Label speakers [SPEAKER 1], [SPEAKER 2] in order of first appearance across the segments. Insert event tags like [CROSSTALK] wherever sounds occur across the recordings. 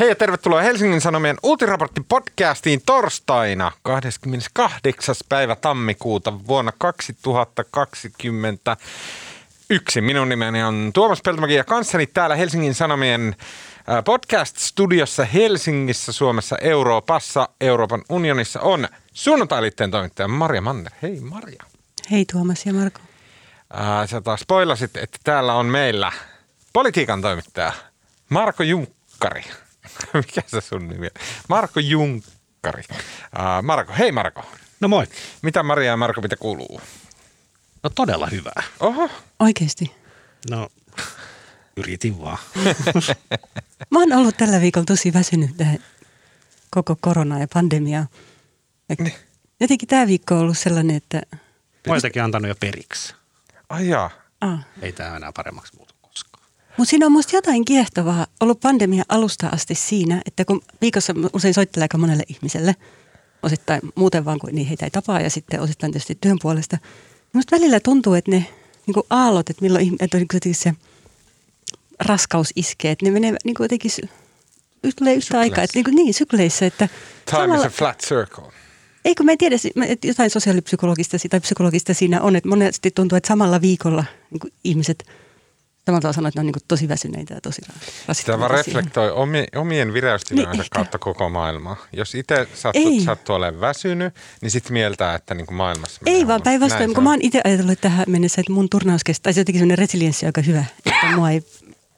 [SPEAKER 1] Hei ja tervetuloa Helsingin Sanomien uutiraportti podcastiin torstaina 28. päivä tammikuuta vuonna 2021. Minun nimeni on Tuomas Peltomäki ja kanssani täällä Helsingin Sanomien podcast-studiossa Helsingissä, Suomessa, Euroopassa, Euroopan unionissa on sunnuntailiitteen toimittaja Maria Manner. Hei Maria.
[SPEAKER 2] Hei Tuomas ja Marko.
[SPEAKER 1] Sä taas spoilasit, että täällä on meillä politiikan toimittaja Marko Junkkari. [LAUGHS] Mikä se sun nimi on? Marko Junkkari. Ää, Marko, hei Marko.
[SPEAKER 3] No moi.
[SPEAKER 1] Mitä Maria ja Marko, mitä kuuluu?
[SPEAKER 3] No todella hyvää.
[SPEAKER 1] Oho,
[SPEAKER 2] Oikeasti.
[SPEAKER 3] No yritin vaan. [LAUGHS]
[SPEAKER 2] Mä oon ollut tällä viikolla tosi väsynyt tähän koko korona ja pandemiaa. Ja
[SPEAKER 1] Niin.
[SPEAKER 2] Jotenkin tämä viikko on ollut sellainen, että...
[SPEAKER 3] Mä oon antanut jo periksi.
[SPEAKER 1] ai jaa.
[SPEAKER 2] Ah.
[SPEAKER 3] Ei tää enää paremmaksi muutu.
[SPEAKER 2] Mutta siinä on musta jotain kiehtovaa ollut pandemia alusta asti siinä, että kun viikossa usein soittelee aika monelle ihmiselle, osittain muuten vaan kuin niin heitä ei tapaa ja sitten osittain tietysti työn puolesta. Musta välillä tuntuu, että ne niin aallot, että milloin että niin jotenkin se raskaus iskee, että ne menee niin kuin jotenkin tulee yhtä aikaa. Että niin, kuin, niin, sykleissä, että
[SPEAKER 1] Time is a flat circle.
[SPEAKER 2] Eikö mä en tiedä, että jotain sosiaalipsykologista si- tai psykologista siinä on, että monesti tuntuu, että samalla viikolla niin ihmiset samalla tavalla sanoo, että ne on niin tosi väsyneitä ja tosi rasittuneita siihen.
[SPEAKER 1] reflektoi omi, omien vireystilojemme
[SPEAKER 2] Niin,
[SPEAKER 1] kautta koko maailmaa. Jos itse sattuu,
[SPEAKER 2] Ei.
[SPEAKER 1] sattuu olemaan väsynyt, niin sitten mieltää, että niin kuin maailmassa
[SPEAKER 2] Ei vaan päinvastoin, kun mä
[SPEAKER 1] on.
[SPEAKER 2] oon itse ajatellut tähän mennessä, että mun turnaus kestää, se jotenkin sellainen resilienssi on aika hyvä, että mua ei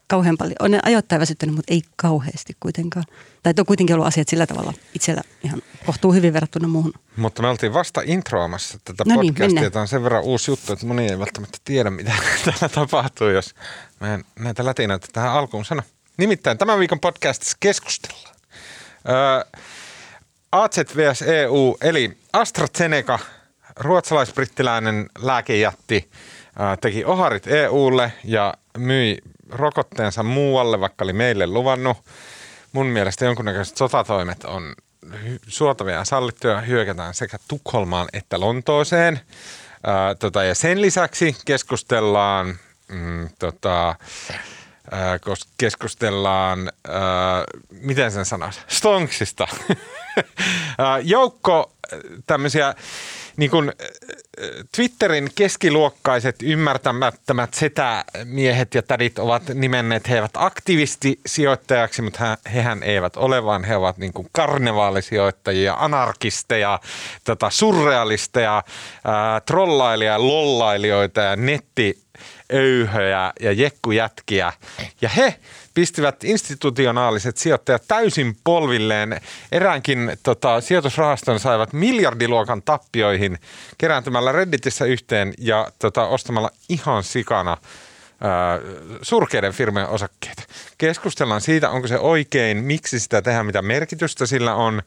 [SPEAKER 2] kauhean paljon, on ne ajoittain väsyttänyt, mutta ei kauheasti kuitenkaan. Tai on kuitenkin ollut asiat sillä tavalla itsellä ihan kohtuu hyvin verrattuna muuhun.
[SPEAKER 1] Mutta me oltiin vasta introamassa tätä
[SPEAKER 2] No niin,
[SPEAKER 1] podcastia.
[SPEAKER 2] mennään.
[SPEAKER 1] Tämä on sen verran uusi juttu, että moni ei välttämättä tiedä, mitä [LAUGHS] täällä tapahtuu, jos mä en näitä lätinöitä tähän alkuun sano. Nimittäin tämän viikon podcastissa keskustellaan. Öö, AZ vs EU, eli AstraZeneca, ruotsalais-brittiläinen lääkejätti, teki oharit EUlle ja myi rokotteensa muualle, vaikka oli meille luvannut. Mun mielestä jonkunnäköiset sotatoimet on suotavia ja sallittuja. Hyökätään sekä Tukholmaan että Lontooseen. Ää, tota, ja sen lisäksi keskustellaan, mm, tota, ää, kos- keskustellaan, ää, miten sen sanoisi, Stonksista. [LAUGHS] Ää, Joukko tämmöisiä niin kuin Twitterin keskiluokkaiset ymmärtämättömät setämiehet ja tädit ovat nimenneet heidät aktivistisijoittajaksi, mutta hä- hehän eivät ole, vaan he ovat niin kuin karnevaalisijoittajia, anarkisteja, tota, surrealisteja, ää, trollailija, lollailijoita ja nettiöyhöjä ja jekkujätkiä. Ja he pistivät institutionaaliset sijoittajat täysin polvilleen. Eräänkin tota, sijoitusrahaston saivat miljardiluokan tappioihin kerääntymällä Redditissä yhteen ja tota, ostamalla ihan sikana surkeiden firmojen osakkeita. Keskustellaan siitä, onko se oikein, miksi sitä tehdään, mitä merkitystä sillä on.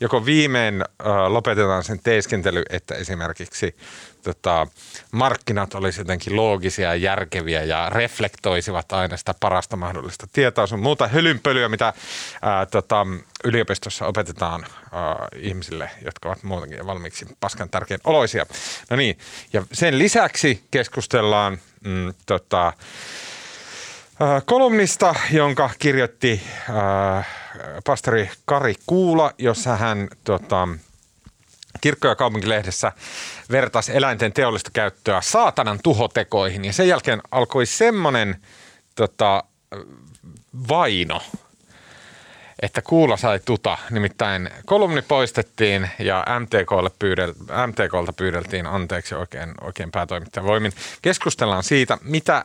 [SPEAKER 1] Joko viimein lopetetaan sen teeskentely, että esimerkiksi tota, markkinat olisivat jotenkin loogisia ja järkeviä ja reflektoisivat aina sitä parasta mahdollista tietoa. Se on muuta hölynpölyä, mitä ää, tota, yliopistossa opetetaan ää, ihmisille, jotka ovat muutenkin valmiiksi paskan tärkein oloisia. No niin, ja sen lisäksi keskustellaan mm, tota, ää, kolumnista, jonka kirjoitti ää, pastori Kari Kuula, jossa hän tota, Kirkko- ja kaupunkilehdessä vertasi eläinten teollista käyttöä saatanan tuhotekoihin. Ja sen jälkeen alkoi semmoinen tota, vaino, että kuulla sai tuta. Nimittäin kolumni poistettiin ja MTKlle pyydel, MTKlta pyydeltiin anteeksi oikein, oikein päätoimittajan voimin. Keskustellaan siitä, mitä,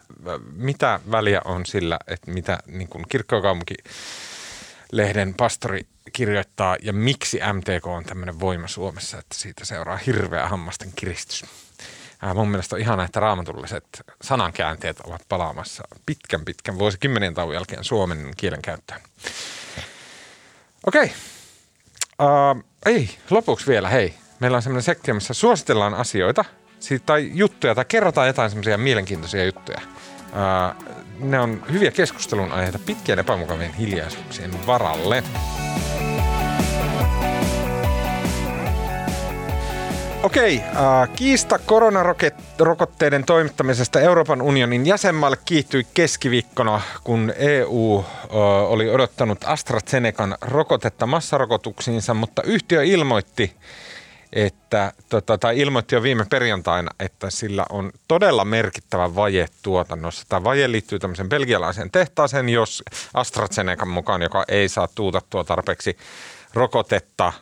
[SPEAKER 1] mitä väliä on sillä, että mitä niin kirkko- ja kaupunki lehden pastori kirjoittaa ja miksi MTK on tämmöinen voima Suomessa, että siitä seuraa hirveä hammasten kiristys. Ää, mun mielestä on ihana, että raamatulliset sanankäänteet ovat palaamassa pitkän pitkän vuosikymmenien tauon jälkeen suomen kielen käyttöön. Okei. Uh, ei, lopuksi vielä, hei. Meillä on semmoinen sektio, missä suositellaan asioita tai juttuja tai kerrotaan jotain semmoisia mielenkiintoisia juttuja. Ne on hyviä keskustelun aiheita pitkien epämukavien hiljaisuuksien varalle. Okei, äh, kiista koronarokotteiden toimittamisesta Euroopan unionin jäsenmaalle kiihtyi keskiviikkona, kun EU äh, oli odottanut AstraZenecan rokotetta massarokotuksiinsa, mutta yhtiö ilmoitti, että, tota, tai ilmoitti jo viime perjantaina, että sillä on todella merkittävä vaje tuotannossa. Tämä vaje liittyy tämmöiseen belgialaiseen tehtaaseen, jos AstraZenecan mukaan, joka ei saa tuutattua tarpeeksi rokotetta,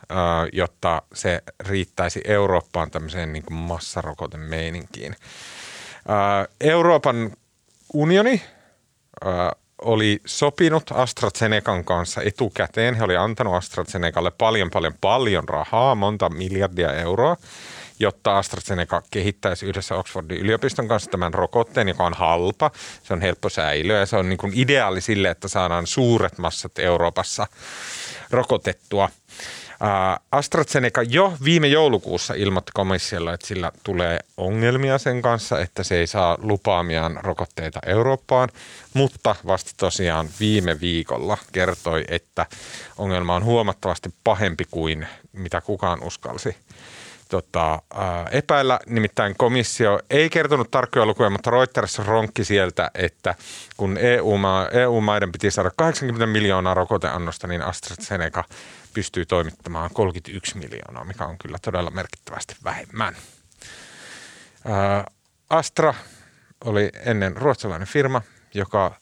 [SPEAKER 1] jotta se riittäisi Eurooppaan tämmöiseen niin kuin massarokotemeininkiin. Euroopan unioni oli sopinut AstraZenecan kanssa etukäteen. He oli antanut AstraZenecalle paljon, paljon, paljon rahaa, monta miljardia euroa, jotta AstraZeneca kehittäisi yhdessä Oxfordin yliopiston kanssa tämän rokotteen, joka on halpa. Se on helppo säilyä ja se on niin kuin ideaali sille, että saadaan suuret massat Euroopassa rokotettua. AstraZeneca jo viime joulukuussa ilmoitti komissiolle, että sillä tulee ongelmia sen kanssa, että se ei saa lupaamiaan rokotteita Eurooppaan, mutta vasta tosiaan viime viikolla kertoi, että ongelma on huomattavasti pahempi kuin mitä kukaan uskalsi tota, epäillä. Nimittäin komissio ei kertonut tarkkoja lukuja, mutta Reuters ronkki sieltä, että kun EU-maa, EU-maiden piti saada 80 miljoonaa rokoteannosta, niin AstraZeneca pystyy toimittamaan 31 miljoonaa, mikä on kyllä todella merkittävästi vähemmän. Astra oli ennen ruotsalainen firma, joka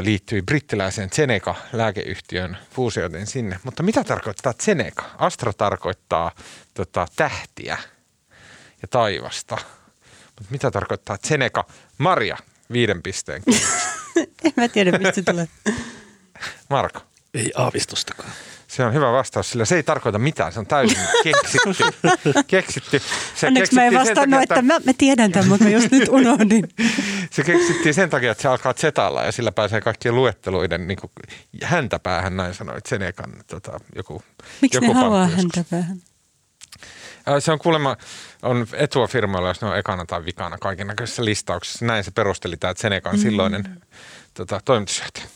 [SPEAKER 1] liittyi brittiläiseen Zeneca-lääkeyhtiön fuusioitiin sinne. Mutta mitä tarkoittaa Zeneca? Astra tarkoittaa tota, tähtiä ja taivasta. Mutta mitä tarkoittaa Zeneca? Maria, viiden pisteen [LAUGHS]
[SPEAKER 2] En mä tiedä, mistä tulee.
[SPEAKER 1] Marko.
[SPEAKER 3] Ei aavistustakaan.
[SPEAKER 1] Se on hyvä vastaus, sillä se ei tarkoita mitään. Se on täysin [LAUGHS] keksitty. keksitty. Se
[SPEAKER 2] Onneksi mä en vastannut, takia, että mä, mä tiedän tämän, mutta mä just nyt unohdin. [LAUGHS]
[SPEAKER 1] se keksittiin sen takia, että se alkaa zetalla ja sillä pääsee kaikkien luetteluiden niin häntä päähän, näin sanoi Senekan tota, joku
[SPEAKER 2] Miksi
[SPEAKER 1] joku
[SPEAKER 2] ne haluaa häntä päähän?
[SPEAKER 1] Se on kuulemma, on etua firmoilla, jos ne on ekana tai vikana kaiken näköisissä listauksissa. Näin se perusteli tämä silloinen mm. tota, toimitusjohtaja.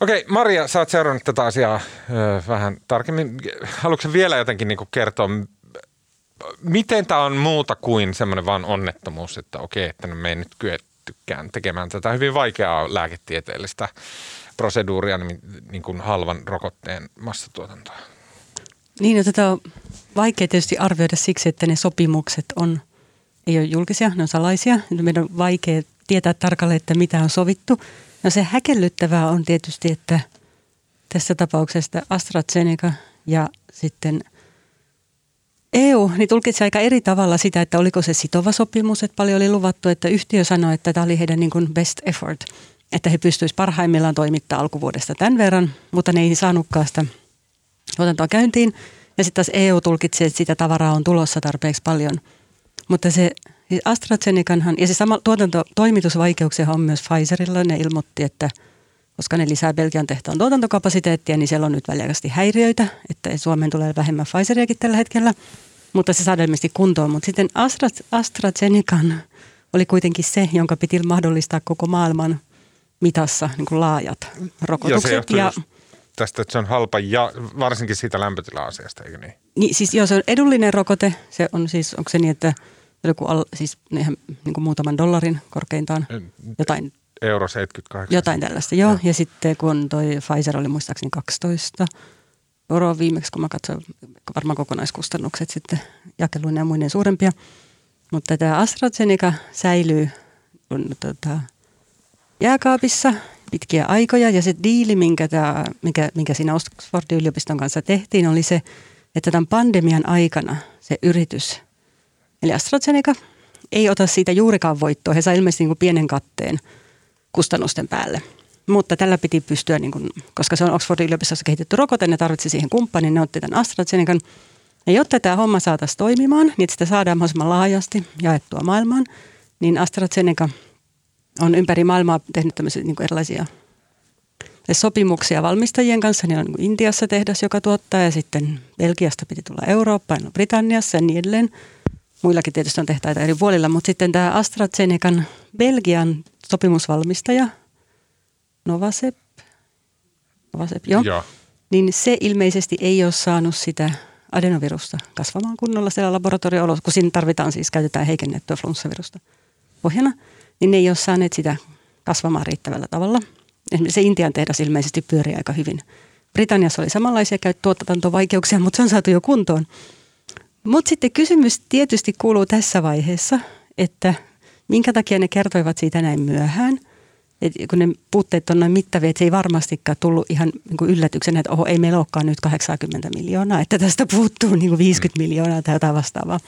[SPEAKER 1] Okei, Maria, sä oot seurannut tätä asiaa ö, vähän tarkemmin. Haluatko vielä jotenkin niin kertoa, miten tämä on muuta kuin semmoinen vaan onnettomuus, että okei, että me ei nyt kyettykään tekemään tätä hyvin vaikeaa lääketieteellistä proseduuria, niin, niin kuin halvan rokotteen massatuotantoa?
[SPEAKER 2] Niin, no tätä on vaikea tietysti arvioida siksi, että ne sopimukset on, ei ole julkisia, ne on salaisia. Meidän on vaikea tietää tarkalleen, että mitä on sovittu – No se häkellyttävää on tietysti, että tässä tapauksessa AstraZeneca ja sitten EU niin tulkitsi aika eri tavalla sitä, että oliko se sitova sopimus, että paljon oli luvattu, että yhtiö sanoi, että tämä oli heidän niin kuin best effort, että he pystyisivät parhaimmillaan toimittaa alkuvuodesta tämän verran, mutta ne ei saanutkaan sitä tuotantoa käyntiin. Ja sitten taas EU tulkitsi, että sitä tavaraa on tulossa tarpeeksi paljon. Mutta se Siis AstraZenecanhan, ja se sama tuotanto, toimitusvaikeuksia on myös Pfizerilla. Ne ilmoitti, että koska ne lisää Belgian tehtaan tuotantokapasiteettia, niin siellä on nyt väliaikaisesti häiriöitä, että Suomeen tulee vähemmän Pfizeriakin tällä hetkellä. Mutta se saadaan ilmeisesti kuntoon. Mutta sitten Astra, AstraZenecan oli kuitenkin se, jonka piti mahdollistaa koko maailman mitassa niin kuin laajat rokotukset.
[SPEAKER 1] Ja, se ja tästä, että se on halpa ja varsinkin siitä lämpötila-asiasta, eikö niin?
[SPEAKER 2] Niin, siis joo, se on edullinen rokote. Se on siis, onko se niin, että – joku al, siis ihan niin kuin muutaman dollarin korkeintaan, jotain.
[SPEAKER 1] Euro 78.
[SPEAKER 2] Jotain tällaista, joo. joo. Ja sitten kun toi Pfizer oli muistaakseni 12 euroa viimeksi, kun mä katsoin varmaan kokonaiskustannukset sitten jakeluina ja muinen suurempia. Mutta tämä AstraZeneca säilyy kun, tota, jääkaapissa pitkiä aikoja ja se diili, minkä, tämä, mikä, minkä siinä Oxfordin yliopiston kanssa tehtiin, oli se, että tämän pandemian aikana se yritys – Eli AstraZeneca ei ota siitä juurikaan voittoa. He saivat ilmeisesti niin kuin pienen katteen kustannusten päälle. Mutta tällä piti pystyä, niin kuin, koska se on Oxfordin yliopistossa kehitetty rokote, ne tarvitsi siihen kumppanin, ne otti tämän AstraZenecan. Ja jotta tämä homma saataisiin toimimaan, niin sitä saadaan mahdollisimman laajasti jaettua maailmaan, niin AstraZeneca on ympäri maailmaa tehnyt tämmöisiä niin kuin erilaisia sopimuksia valmistajien kanssa. Niin on niin Intiassa tehdas, joka tuottaa, ja sitten Belgiasta piti tulla Eurooppaan, Britanniassa ja niin edelleen – muillakin tietysti on tehtaita eri puolilla, mutta sitten tämä AstraZenecan Belgian sopimusvalmistaja Novasep, Novasep joo,
[SPEAKER 1] joo.
[SPEAKER 2] niin se ilmeisesti ei ole saanut sitä adenovirusta kasvamaan kunnolla siellä laboratorio kun siinä tarvitaan siis, käytetään heikennettyä flunssavirusta pohjana, niin ne ei ole saaneet sitä kasvamaan riittävällä tavalla. Esimerkiksi se Intian tehdas ilmeisesti pyörii aika hyvin. Britanniassa oli samanlaisia tuotantovaikeuksia, mutta se on saatu jo kuntoon. Mutta sitten kysymys tietysti kuuluu tässä vaiheessa, että minkä takia ne kertoivat siitä näin myöhään. Et kun ne puutteet on noin mittavia, että se ei varmastikaan tullut ihan niin kuin yllätyksenä, että oho, ei meillä olekaan nyt 80 miljoonaa, että tästä puuttuu niin kuin 50 miljoonaa tai jotain vastaavaa.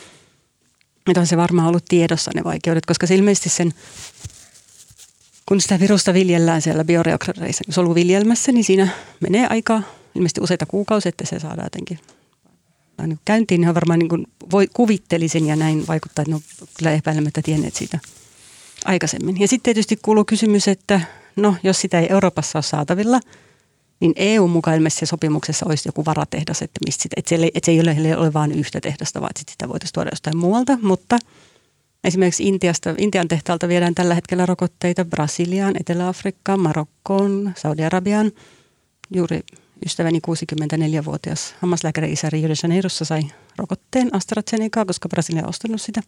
[SPEAKER 2] Että on se varmaan ollut tiedossa ne vaikeudet, koska se ilmeisesti sen, kun sitä virusta viljellään siellä bioreaktoreissa soluviljelmässä, niin siinä menee aika ilmeisesti useita kuukausia, että se saadaan jotenkin käyntiin, niin varmaan niin kuin voi, kuvittelisin ja näin vaikuttaa, että ne on kyllä epäilemättä tienneet siitä aikaisemmin. Ja sitten tietysti kuuluu kysymys, että no jos sitä ei Euroopassa ole saatavilla, niin EU mukaan ilmeisesti sopimuksessa olisi joku varatehdas, että, mistä sitä, että, se, ei, että se ei ole, ole vain yhtä tehdasta, vaan että sitä voitaisiin tuoda jostain muualta. Mutta esimerkiksi Intiasta, Intian tehtaalta viedään tällä hetkellä rokotteita Brasiliaan, Etelä-Afrikkaan, Marokkoon, Saudi-Arabiaan. Juuri ystäväni 64-vuotias hammaslääkäri isä Rio de Janeirossa sai rokotteen AstraZenecaa, koska Brasilia on ostanut sitä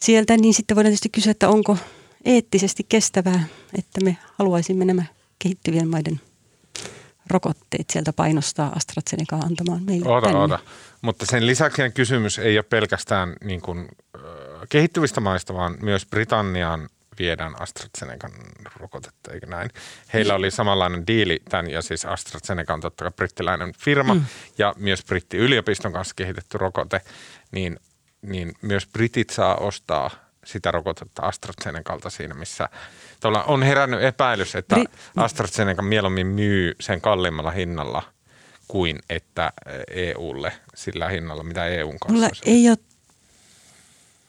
[SPEAKER 2] sieltä, niin sitten voidaan tietysti kysyä, että onko eettisesti kestävää, että me haluaisimme nämä kehittyvien maiden rokotteet sieltä painostaa AstraZenecaa antamaan meille
[SPEAKER 1] Oota,
[SPEAKER 2] tänne.
[SPEAKER 1] oota. Mutta sen lisäksi kysymys ei ole pelkästään niin kuin, kehittyvistä maista, vaan myös Britanniaan viedään AstraZenecan rokotetta, eikö näin? Heillä oli samanlainen diili tämän, ja siis AstraZeneca on totta kai brittiläinen firma, mm. ja myös brittiyliopiston kanssa kehitetty rokote, niin, niin myös britit saa ostaa sitä rokotetta AstraZenecalta siinä, missä on herännyt epäilys, että AstraZeneca mieluummin myy sen kalliimmalla hinnalla kuin että EUlle sillä hinnalla, mitä EUn kanssa
[SPEAKER 2] Mulla ei ole,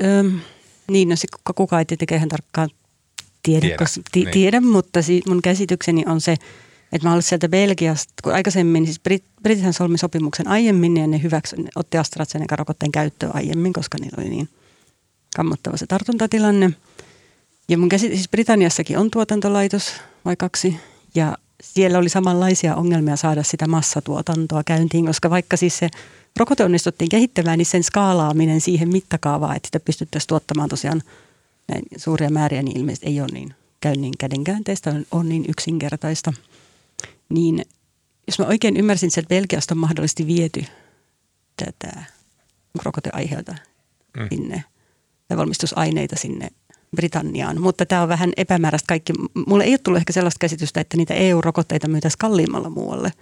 [SPEAKER 2] öm, niin no se kukaan ei tietenkään ihan tarkkaan tiedä, tiedä, koska, ti, niin. tiedä mutta si, mun käsitykseni on se, että mä olen sieltä Belgiasta, kun aikaisemmin, siis Brit, Britithän solmi sopimuksen aiemmin ja ne hyväksy, ne otti AstraZeneca-rokotteen käyttöön aiemmin, koska niillä oli niin kammottava se tartuntatilanne. Ja mun käsit, siis Britanniassakin on tuotantolaitos vai kaksi, ja siellä oli samanlaisia ongelmia saada sitä massatuotantoa käyntiin, koska vaikka siis se rokote onnistuttiin kehittämään, niin sen skaalaaminen siihen mittakaavaan, että sitä pystyttäisiin tuottamaan tosiaan näin suuria määriä, niin ilmeisesti ei ole niin käy niin kädenkäänteistä, on, on niin yksinkertaista. Niin jos mä oikein ymmärsin, että Belgiasta on mahdollisesti viety tätä rokoteaiheelta mm. sinne, tai valmistusaineita sinne Britanniaan, mutta tämä on vähän epämääräistä kaikki. Mulle ei ole tullut ehkä sellaista käsitystä, että niitä EU-rokotteita myytäisiin kalliimmalla muualle –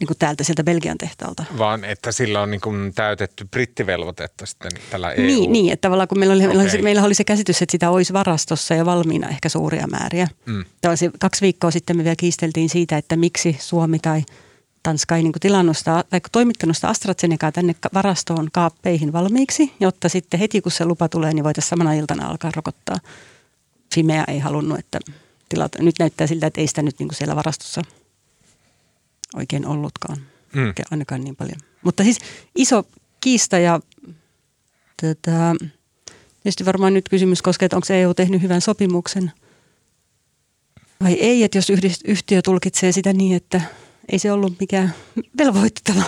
[SPEAKER 2] niin kuin täältä sieltä Belgian tehtaalta.
[SPEAKER 1] Vaan että sillä on niin kuin täytetty brittivelvoitetta sitten tällä EU.
[SPEAKER 2] Niin, niin että tavallaan kun meillä oli, okay. meillä oli se käsitys, että sitä olisi varastossa ja valmiina ehkä suuria määriä. Mm. kaksi viikkoa sitten me vielä kiisteltiin siitä, että miksi Suomi tai Tanska ei niin kuin tilannut sitä, tai toimittanut sitä AstraZenecaa tänne varastoon kaappeihin valmiiksi, jotta sitten heti kun se lupa tulee, niin voitaisiin samana iltana alkaa rokottaa. Fimea ei halunnut, että tilata. Nyt näyttää siltä, että ei sitä nyt niin kuin siellä varastossa – oikein ollutkaan, mm. ainakaan niin paljon. Mutta siis iso kiista ja tätä, tietysti varmaan nyt kysymys koskee, että onko EU tehnyt hyvän sopimuksen vai ei, että jos yhtiö tulkitsee sitä niin, että ei se ollut mikään [LAUGHS] velvoittava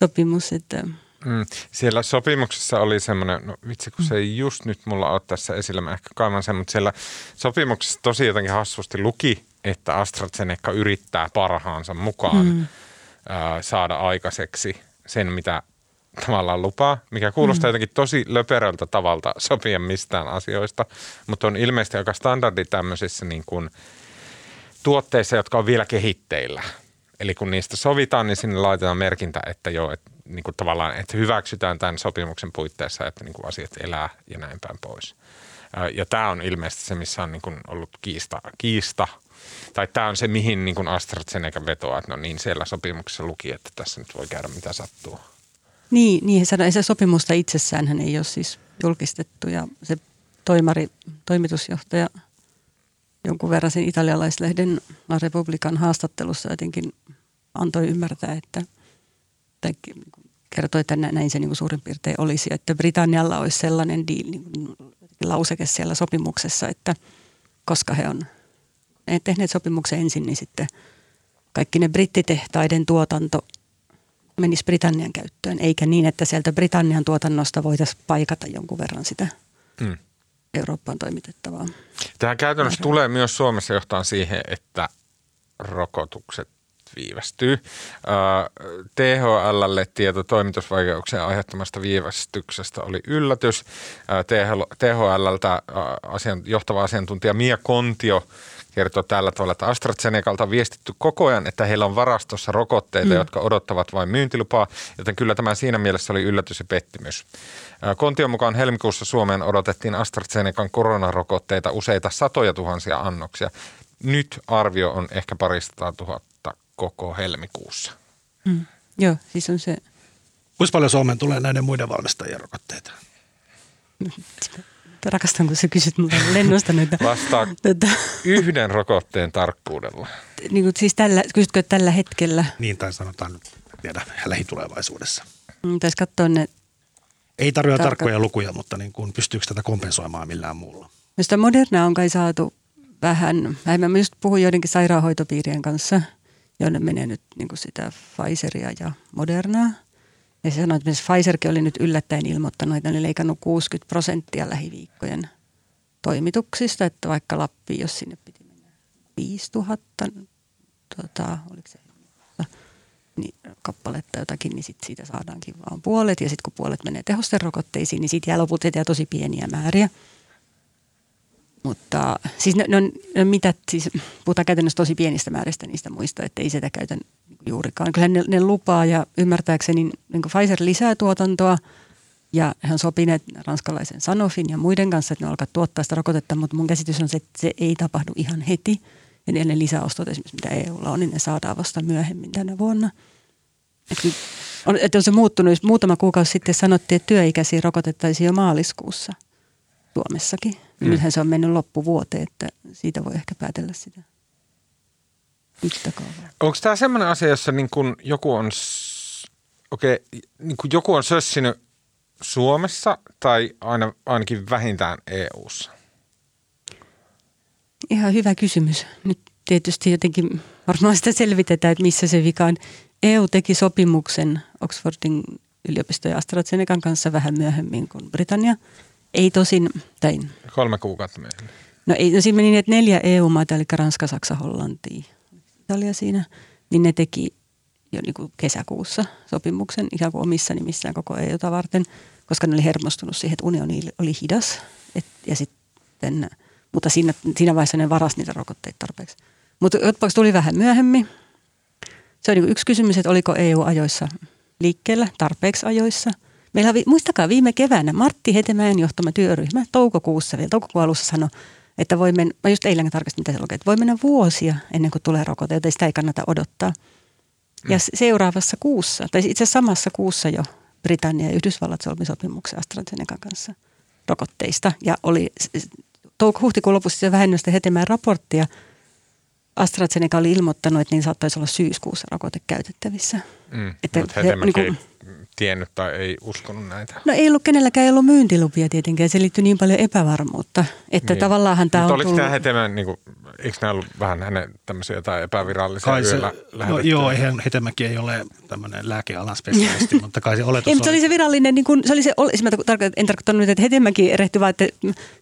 [SPEAKER 2] sopimus, että
[SPEAKER 1] Mm. Siellä sopimuksessa oli semmoinen, no vitsi kun se ei just nyt mulla ole tässä esillä, mä ehkä kaivan sen, mutta siellä sopimuksessa tosi jotenkin hassusti luki, että AstraZeneca yrittää parhaansa mukaan mm. ää, saada aikaiseksi sen, mitä tavallaan lupaa, mikä kuulostaa mm. jotenkin tosi löperöltä tavalta sopia mistään asioista, mutta on ilmeisesti aika standardi tämmöisissä niin kuin tuotteissa, jotka on vielä kehitteillä. Eli kun niistä sovitaan, niin sinne laitetaan merkintä, että joo, että niin kuin tavallaan, että hyväksytään tämän sopimuksen puitteissa, että niin kuin asiat elää ja näin päin pois. Ja tämä on ilmeisesti se, missä on niin kuin ollut kiista, kiista – tai tämä on se, mihin niin kuin AstraZeneca vetoaa, että no niin, siellä sopimuksessa luki, että tässä nyt voi käydä mitä sattuu.
[SPEAKER 2] Niin, niin sanoi, se sopimusta itsessään hän ei ole siis julkistettu ja se toimari, toimitusjohtaja jonkun verran sen italialaislehden La Republican haastattelussa jotenkin antoi ymmärtää, että tai kertoi, että näin se niin kuin suurin piirtein olisi, että Britannialla olisi sellainen deal, niin kuin lauseke siellä sopimuksessa, että koska he on tehneet sopimuksen ensin, niin sitten kaikki ne brittitehtaiden tuotanto menisi Britannian käyttöön, eikä niin, että sieltä Britannian tuotannosta voitaisiin paikata jonkun verran sitä
[SPEAKER 1] Mm.
[SPEAKER 2] Eurooppaan toimitettavaa.
[SPEAKER 1] Tämä käytännössä tulee myös Suomessa johtaa siihen, että rokotukset viivästyy. THLlle tieto toimitusvaikeuksien aiheuttamasta viivästyksestä oli yllätys. THLltä asian, johtava asiantuntija Mia Kontio kertoo tällä tavalla, että AstraZenecalta on viestitty koko ajan, että heillä on varastossa rokotteita, mm. jotka odottavat vain myyntilupaa, joten kyllä tämä siinä mielessä oli yllätys ja pettymys. Kontion mukaan helmikuussa Suomeen odotettiin AstraZenecan koronarokotteita useita satoja tuhansia annoksia. Nyt arvio on ehkä parista tuhatta koko helmikuussa.
[SPEAKER 2] Mm. Joo, siis on se,
[SPEAKER 3] Kuinka paljon Suomeen tulee näiden muiden valmistajien rokotteita?
[SPEAKER 2] Rakastan kun sä kysyt multa lennosta noita.
[SPEAKER 1] Vastaa
[SPEAKER 2] Tota,
[SPEAKER 1] yhden rokotteen tarkkuudella.
[SPEAKER 2] niin kuin siis tällä, kysytkö tällä hetkellä?
[SPEAKER 3] Niin, tai sanotaan tiedä, lähitulevaisuudessa.
[SPEAKER 2] Mm, Taisi katsoa ne
[SPEAKER 3] Ei tarvitse
[SPEAKER 2] Tarkka-
[SPEAKER 3] tarkkoja lukuja, mutta niin kuin, pystyykö tätä kompensoimaan millään muulla?
[SPEAKER 2] No sitä Moderna on kai saatu vähän, mä just puhuin joidenkin sairaanhoitopiirien kanssa, jonne menee nyt niin kuin sitä Pfizeria ja Modernaa. Ja se sanoi, että Pfizerkin oli nyt yllättäen ilmoittanut, että ne oli leikannut 60 prosenttia lähiviikkojen toimituksista, että vaikka Lappi, jos sinne piti mennä 5000, tota, oliko se niin, kappaletta jotakin, niin sit siitä saadaankin vaan puolet. Ja sitten kun puolet menee tehosterokotteisiin, niin siitä jää loput tosi pieniä määriä. Mutta siis on, ne on mitä, siis puhutaan käytännössä tosi pienistä määristä niistä muista, että ei sitä käytä juurikaan. Kyllä ne, ne lupaa ja ymmärtääkseni niin Pfizer lisää tuotantoa ja he on sopineet ranskalaisen Sanofin ja muiden kanssa, että ne alkaa tuottaa sitä rokotetta, mutta mun käsitys on se, että se ei tapahdu ihan heti. Ja ne lisäostot esimerkiksi, mitä EUlla on, niin ne saadaan vasta myöhemmin tänä vuonna. Että on, että on se muuttunut, muutama kuukausi sitten sanottiin, että työikäisiä rokotettaisiin jo maaliskuussa Suomessakin. Mm. Nythän se on mennyt loppuvuoteen, että siitä voi ehkä päätellä sitä mittakaavaa.
[SPEAKER 1] Onko tämä semmoinen asia, jossa niin kun joku on, okei, niin kun joku on sössinyt Suomessa tai aina, ainakin vähintään EU:ssa?
[SPEAKER 2] Ihan hyvä kysymys. Nyt tietysti jotenkin varmaan sitä selvitetään, että missä se vika on. EU teki sopimuksen Oxfordin yliopiston ja AstraZenecan kanssa vähän myöhemmin kuin Britannia. Ei tosin, tai
[SPEAKER 1] Kolme kuukautta myöhemmin.
[SPEAKER 2] No ei, no siinä meni niin, että neljä EU-maata, eli Ranska, Saksa, Hollanti, Italia siinä, niin ne teki jo niin kuin kesäkuussa sopimuksen ikään kuin omissa nimissään koko EUta varten, koska ne oli hermostunut siihen, että unioni oli hidas. Et, ja sitten, mutta siinä, siinä vaiheessa ne varasi niitä rokotteita tarpeeksi. Mutta Jotpaks tuli vähän myöhemmin. Se on niin yksi kysymys, että oliko EU ajoissa liikkeellä, tarpeeksi ajoissa. Meillä oli, muistakaa viime keväänä Martti Hetemäen johtama työryhmä toukokuussa vielä, toukokuun alussa sanoi, että voi mennä, mä just eilen tarkastin, mitä se lukee, että voi mennä vuosia ennen kuin tulee rokote, joten sitä ei kannata odottaa. Ja se- seuraavassa kuussa, tai itse asiassa samassa kuussa jo Britannia ja Yhdysvallat solmi sopimuksen AstraZenecan kanssa rokotteista. Ja oli touko- huhtikuun lopussa se vähennystä Hetemäen raporttia. AstraZeneca oli ilmoittanut, että niin saattaisi olla syyskuussa rokote käytettävissä.
[SPEAKER 1] Mm.
[SPEAKER 2] Että
[SPEAKER 1] Mutta
[SPEAKER 2] he- niinku-
[SPEAKER 1] ei tiennyt tai ei uskonut näitä.
[SPEAKER 2] No ei ollut kenelläkään ei ollut myyntilupia tietenkään, se liittyy niin paljon epävarmuutta, että niin. tavallaan tämä
[SPEAKER 1] Mutta
[SPEAKER 2] on
[SPEAKER 1] oliko
[SPEAKER 2] tullut...
[SPEAKER 1] nämä Hetemän, niin kuin, eikö nämä ollut vähän hänen tämmöisiä jotain epävirallisia
[SPEAKER 3] Kai se,
[SPEAKER 1] yöllä
[SPEAKER 3] no, joo, eihän Hetemäki ei ole tämmöinen lääkealan spesialisti, [LAUGHS] mutta kai se oletus
[SPEAKER 2] Ei, mutta se oli se virallinen, niin kun, se oli se, siis mä tarkoitan- en tarkoittanut nyt, että Hetemäki erehtyi, vaan että,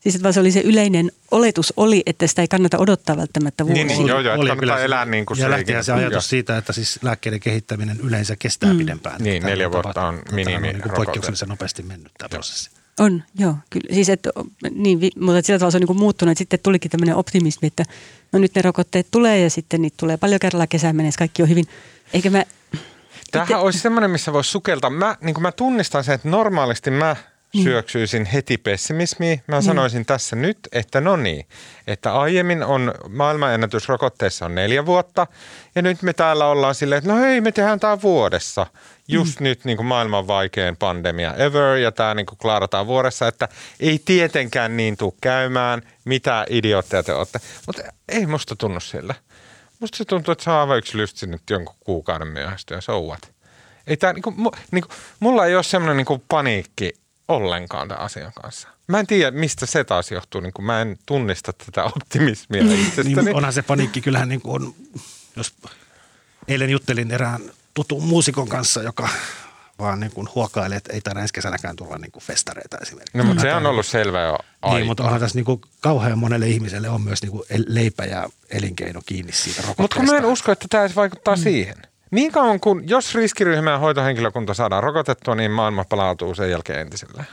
[SPEAKER 2] siis, että vaan se oli se yleinen oletus oli, että sitä ei kannata odottaa välttämättä vuosia.
[SPEAKER 1] Niin, niin, joo, joo, että kannattaa elää niin kuin
[SPEAKER 3] ja
[SPEAKER 1] se ikinä-
[SPEAKER 3] se ajatus
[SPEAKER 1] joo.
[SPEAKER 3] siitä, että siis lääkkeiden kehittäminen yleensä kestää mm. pidempään.
[SPEAKER 1] Niin,
[SPEAKER 3] Tämä
[SPEAKER 1] neljä vuotta on minimi
[SPEAKER 3] niin poikkeuksellisen nopeasti mennyt tämä prosessi.
[SPEAKER 2] On, joo, kyllä. Siis, että, niin, mutta sillä tavalla se on niin kuin muuttunut, että sitten tulikin tämmöinen optimismi, että no nyt ne rokotteet tulee ja sitten niitä tulee paljon kerralla kesään mennessä, kaikki on hyvin. Eikä mä,
[SPEAKER 1] Tämähän olisi semmoinen, missä voisi sukeltaa. Mä, niin kuin mä tunnistan sen, että normaalisti mä syöksyisin heti pessimismiin. Mä sanoisin tässä nyt, että no niin, että aiemmin on maailmanennätys rokotteessa on neljä vuotta ja nyt me täällä ollaan silleen, että no hei, me tehdään tämä vuodessa. Just mm. nyt niin kuin maailman vaikein pandemia ever ja tämä niin kuin klaarataan vuodessa, että ei tietenkään niin tule käymään, mitä idiootteja te olette. Mutta ei musta tunnu sillä. Musta se tuntuu, että se on aivan yksi nyt jonkun kuukauden myöhästyä ja so what. Ei tää, niinku, mu, niinku, mulla ei ole semmoinen niinku paniikki ollenkaan tämän asian kanssa. Mä en tiedä, mistä se taas johtuu. Niinku, mä en tunnista tätä optimismia itsestäni.
[SPEAKER 3] Niin onhan se paniikki, kyllähän niin on, jos eilen juttelin erään tutun muusikon kanssa, joka vaan niin kuin huokailee, että ei tänä ensi kesänäkään tulla niin kuin festareita esimerkiksi.
[SPEAKER 1] No, mutta se on ollut selvä jo aikaa.
[SPEAKER 3] Niin, mutta onhan tässä niin kuin kauhean monelle ihmiselle on myös niin kuin leipä ja elinkeino kiinni siitä rokotteesta.
[SPEAKER 1] Mutta kun mä en usko, että tämä vaikuttaa mm. siihen. Niin kauan kun, jos riskiryhmä ja hoitohenkilökunta saadaan rokotettua, niin maailma palautuu sen jälkeen entiselle.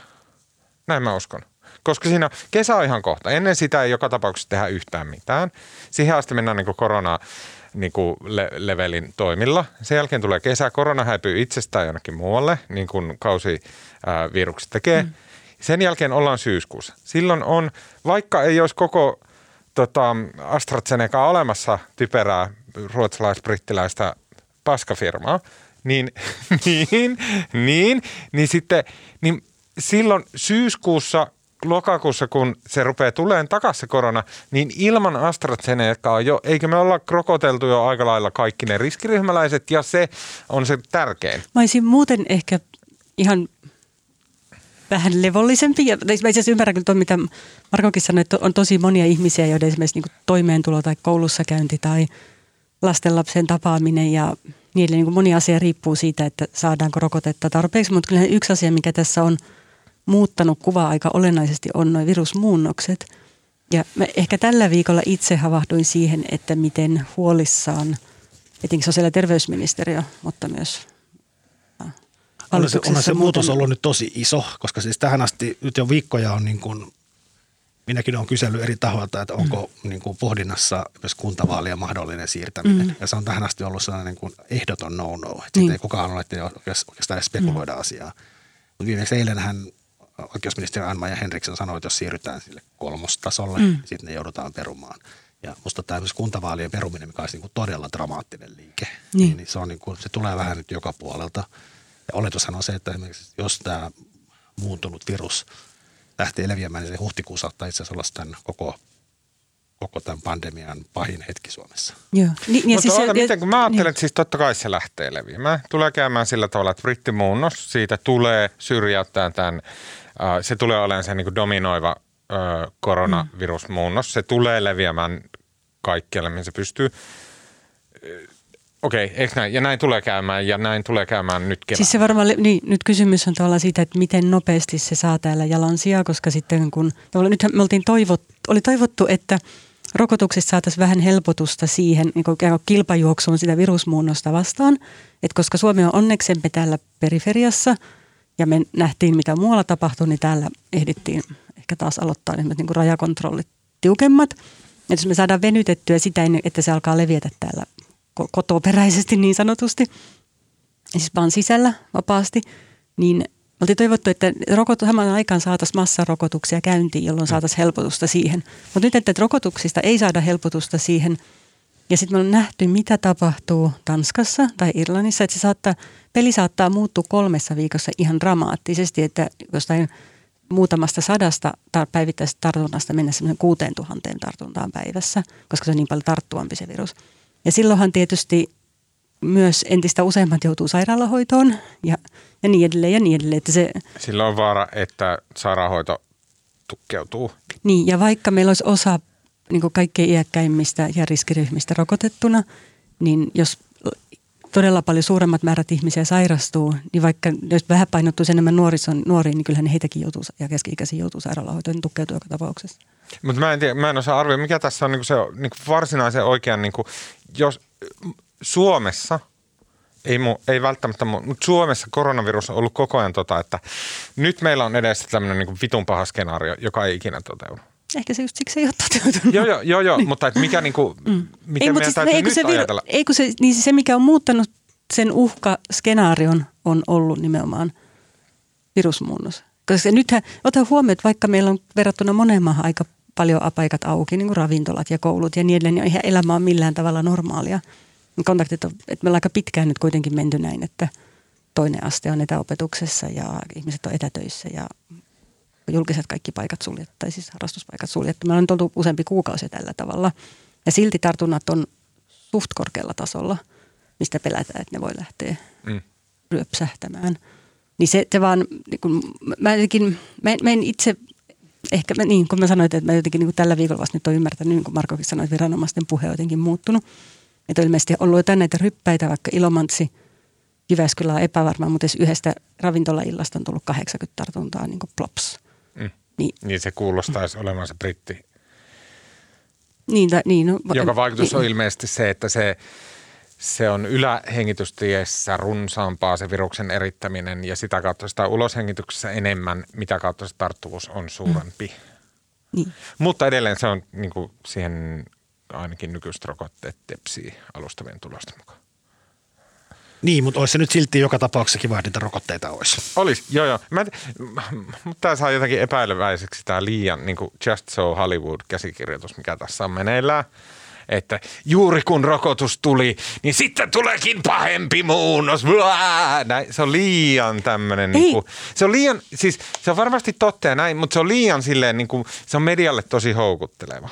[SPEAKER 1] Näin mä uskon. Koska siinä kesä on ihan kohta. Ennen sitä ei joka tapauksessa tehdä yhtään mitään. Siihen asti mennään niin korona niin kuin le- levelin toimilla. Sen jälkeen tulee kesä, korona häipyy itsestään jonnekin muualle, niin kuin kausivirukset tekee. Mm. Sen jälkeen ollaan syyskuussa. Silloin on, vaikka ei olisi koko tota, AstraZeneca olemassa typerää ruotsalais-brittiläistä paskafirmaa, niin, [LAUGHS] niin, niin, niin sitten niin silloin syyskuussa lokakuussa, kun se rupeaa tulemaan takaisin se korona, niin ilman AstraZenecaa jo, eikö me olla krokoteltu jo aika lailla kaikki ne riskiryhmäläiset ja se on se tärkein.
[SPEAKER 2] Mä olisin muuten ehkä ihan vähän levollisempi. Ja mä itse asiassa ymmärrän kyllä tuon, mitä Markokin sanoi, että on tosi monia ihmisiä, joiden esimerkiksi niin toimeentulo tai koulussa käynti tai lastenlapsen tapaaminen ja niille niin moni asia riippuu siitä, että saadaanko rokotetta tarpeeksi. Mutta kyllä yksi asia, mikä tässä on – muuttanut kuvaa aika olennaisesti on noin virusmuunnokset. Ja mä ehkä tällä viikolla itse havahduin siihen, että miten huolissaan etenkin sosiaali- ja terveysministeriö, mutta myös
[SPEAKER 3] on se, on se muutos ollut nyt tosi iso, koska siis tähän asti nyt jo viikkoja on niin kuin, minäkin olen kysellyt eri tahoilta, että onko mm. niin kuin pohdinnassa myös kuntavaalien mahdollinen siirtäminen. Mm. Ja se on tähän asti ollut sellainen niin kuin ehdoton no-no, että niin. ei kukaan ole oikeastaan edes spekuloida mm. asiaa. Mutta viimeksi eilenhän oikeusministeri Anma ja Henriksson sanoi, että jos siirrytään sille kolmostasolle, mm. sitten ne joudutaan perumaan. Ja musta tämä kuntavaalien peruminen, mikä olisi niin kuin todella dramaattinen liike, niin, niin se, on niin kuin, se tulee vähän nyt joka puolelta. Ja oletushan on se, että esimerkiksi jos tämä muuntunut virus lähtee leviämään, niin se huhtikuussa saattaa itse asiassa olla tämän koko koko tämän pandemian pahin hetki Suomessa.
[SPEAKER 2] Joo. Ni,
[SPEAKER 1] ja Mutta siis oota, se, miten, kun mä ajattelen, niin. että siis totta kai se lähtee leviämään. Tulee käymään sillä tavalla, että brittimuunnos, siitä tulee syrjäyttää tämän se tulee olemaan se niin dominoiva koronavirusmuunnos. Se tulee leviämään kaikkialle, mihin se pystyy. Okei, okay, näin? Ja näin tulee käymään, ja näin tulee käymään nyt kevään.
[SPEAKER 2] Siis se varmaan, niin, nyt kysymys on tavallaan siitä, että miten nopeasti se saa täällä jalansia, koska sitten kun, nyt me oltiin toivot, oli toivottu, että rokotuksissa saataisiin vähän helpotusta siihen niin kuin kilpajuoksuun sitä virusmuunnosta vastaan, että koska Suomi on onneksemme täällä periferiassa – ja me nähtiin, mitä muualla tapahtui, niin täällä ehdittiin ehkä taas aloittaa niin kuin rajakontrollit tiukemmat. Et jos me saadaan venytettyä sitä, että se alkaa leviätä täällä kotoperäisesti niin sanotusti, siis vaan sisällä vapaasti, niin me oltiin toivottu, että rokot, samaan aikaan saataisiin massarokotuksia käyntiin, jolloin saataisiin helpotusta siihen. Mutta nyt, että rokotuksista ei saada helpotusta siihen – ja sitten me on nähty, mitä tapahtuu Tanskassa tai Irlannissa, että se saattaa, peli saattaa muuttua kolmessa viikossa ihan dramaattisesti, että jostain muutamasta sadasta tar- päivittäisestä tartunnasta mennä semmoisen kuuteen tuhanteen tartuntaan päivässä, koska se on niin paljon tarttuvampi se virus. Ja silloinhan tietysti myös entistä useimmat joutuu sairaalahoitoon ja, ja niin edelleen ja niin edelleen. Että se,
[SPEAKER 1] Silloin on vaara, että sairaanhoito tukkeutuu.
[SPEAKER 2] Niin, ja vaikka meillä olisi osa niin kaikkein iäkkäimmistä ja riskiryhmistä rokotettuna, niin jos todella paljon suuremmat määrät ihmisiä sairastuu, niin vaikka jos vähän painottuisi enemmän nuorison, nuoriin, niin kyllähän heitäkin joutuu, ja keski-ikäisiä joutuu sairaalahoitoon, tukeutuu joka tapauksessa.
[SPEAKER 1] Mutta mä mä en osaa arvioida, mikä tässä on niin se niin varsinaisen oikean, niin kuin, jos Suomessa, ei, mu, ei välttämättä, mutta Suomessa koronavirus on ollut koko ajan tota, että nyt meillä on edessä tämmöinen niin vitun paha skenaario, joka ei ikinä toteudu.
[SPEAKER 2] Ehkä se just siksi ei ole toteutunut.
[SPEAKER 1] Joo, joo, joo, joo niin. mutta että mikä niinku, mm. miten ei, meidän siis, täytyy ei, nyt se, ajatella?
[SPEAKER 2] Ei kun se, niin se, mikä on muuttanut sen uhkaskenaarion, on ollut nimenomaan virusmuunnos. Koska nythän, ota huomioon, että vaikka meillä on verrattuna moneen maahan aika paljon apaikat auki, niin kuin ravintolat ja koulut ja niin edelleen, niin eihän elämä on millään tavalla normaalia. Kontaktit on, että me ollaan aika pitkään nyt kuitenkin menty näin, että toinen aste on etäopetuksessa ja ihmiset on etätöissä ja julkiset kaikki paikat suljettu, tai siis harrastuspaikat suljettu. Meillä on oltu useampi kuukausi tällä tavalla. Ja silti tartunnat on suht korkealla tasolla, mistä pelätään, että ne voi lähteä mm. ryöpsähtämään. Niin se, se vaan, niin kun, mä, jotenkin, mä, en, mä en itse, ehkä mä, niin kuin mä sanoin, että mä jotenkin niin kuin tällä viikolla vasta nyt olen ymmärtänyt, niin kuin Markokin sanoi, että viranomaisten puhe on jotenkin muuttunut. Että on ilmeisesti ollut jotain näitä ryppäitä, vaikka Ilomantsi, Jyväskylä on epävarma, mutta yhdestä ravintolaillasta on tullut 80 tartuntaa niin kuin plops.
[SPEAKER 1] Mm. Niin, niin se kuulostaisi olevan se britti.
[SPEAKER 2] Niin, ta, niin no,
[SPEAKER 1] Joka vaikutus niin, on ilmeisesti se, että se, se on ylähengitystiessä runsaampaa se viruksen erittäminen ja sitä kautta sitä uloshengityksessä enemmän, mitä kautta se tarttuvuus on suurempi. Mm. Niin. Mutta edelleen se on niin kuin siihen ainakin nykyiset rokotteet tepsii alustavien tulosten mukaan.
[SPEAKER 3] Niin, mutta olisi se nyt silti joka tapauksessa kiva, että niitä rokotteita olisi.
[SPEAKER 1] Olisi, joo joo. Mä, mutta tämä saa jotenkin epäileväiseksi tämä liian niin kuin Just So Hollywood-käsikirjoitus, mikä tässä on meneillään. Että juuri kun rokotus tuli, niin sitten tuleekin pahempi muunnos. Näin, se on liian tämmöinen, niin kuin, se on liian, siis se on varmasti totta ja näin, mutta se on liian silleen, niin kuin, se on medialle tosi houkutteleva.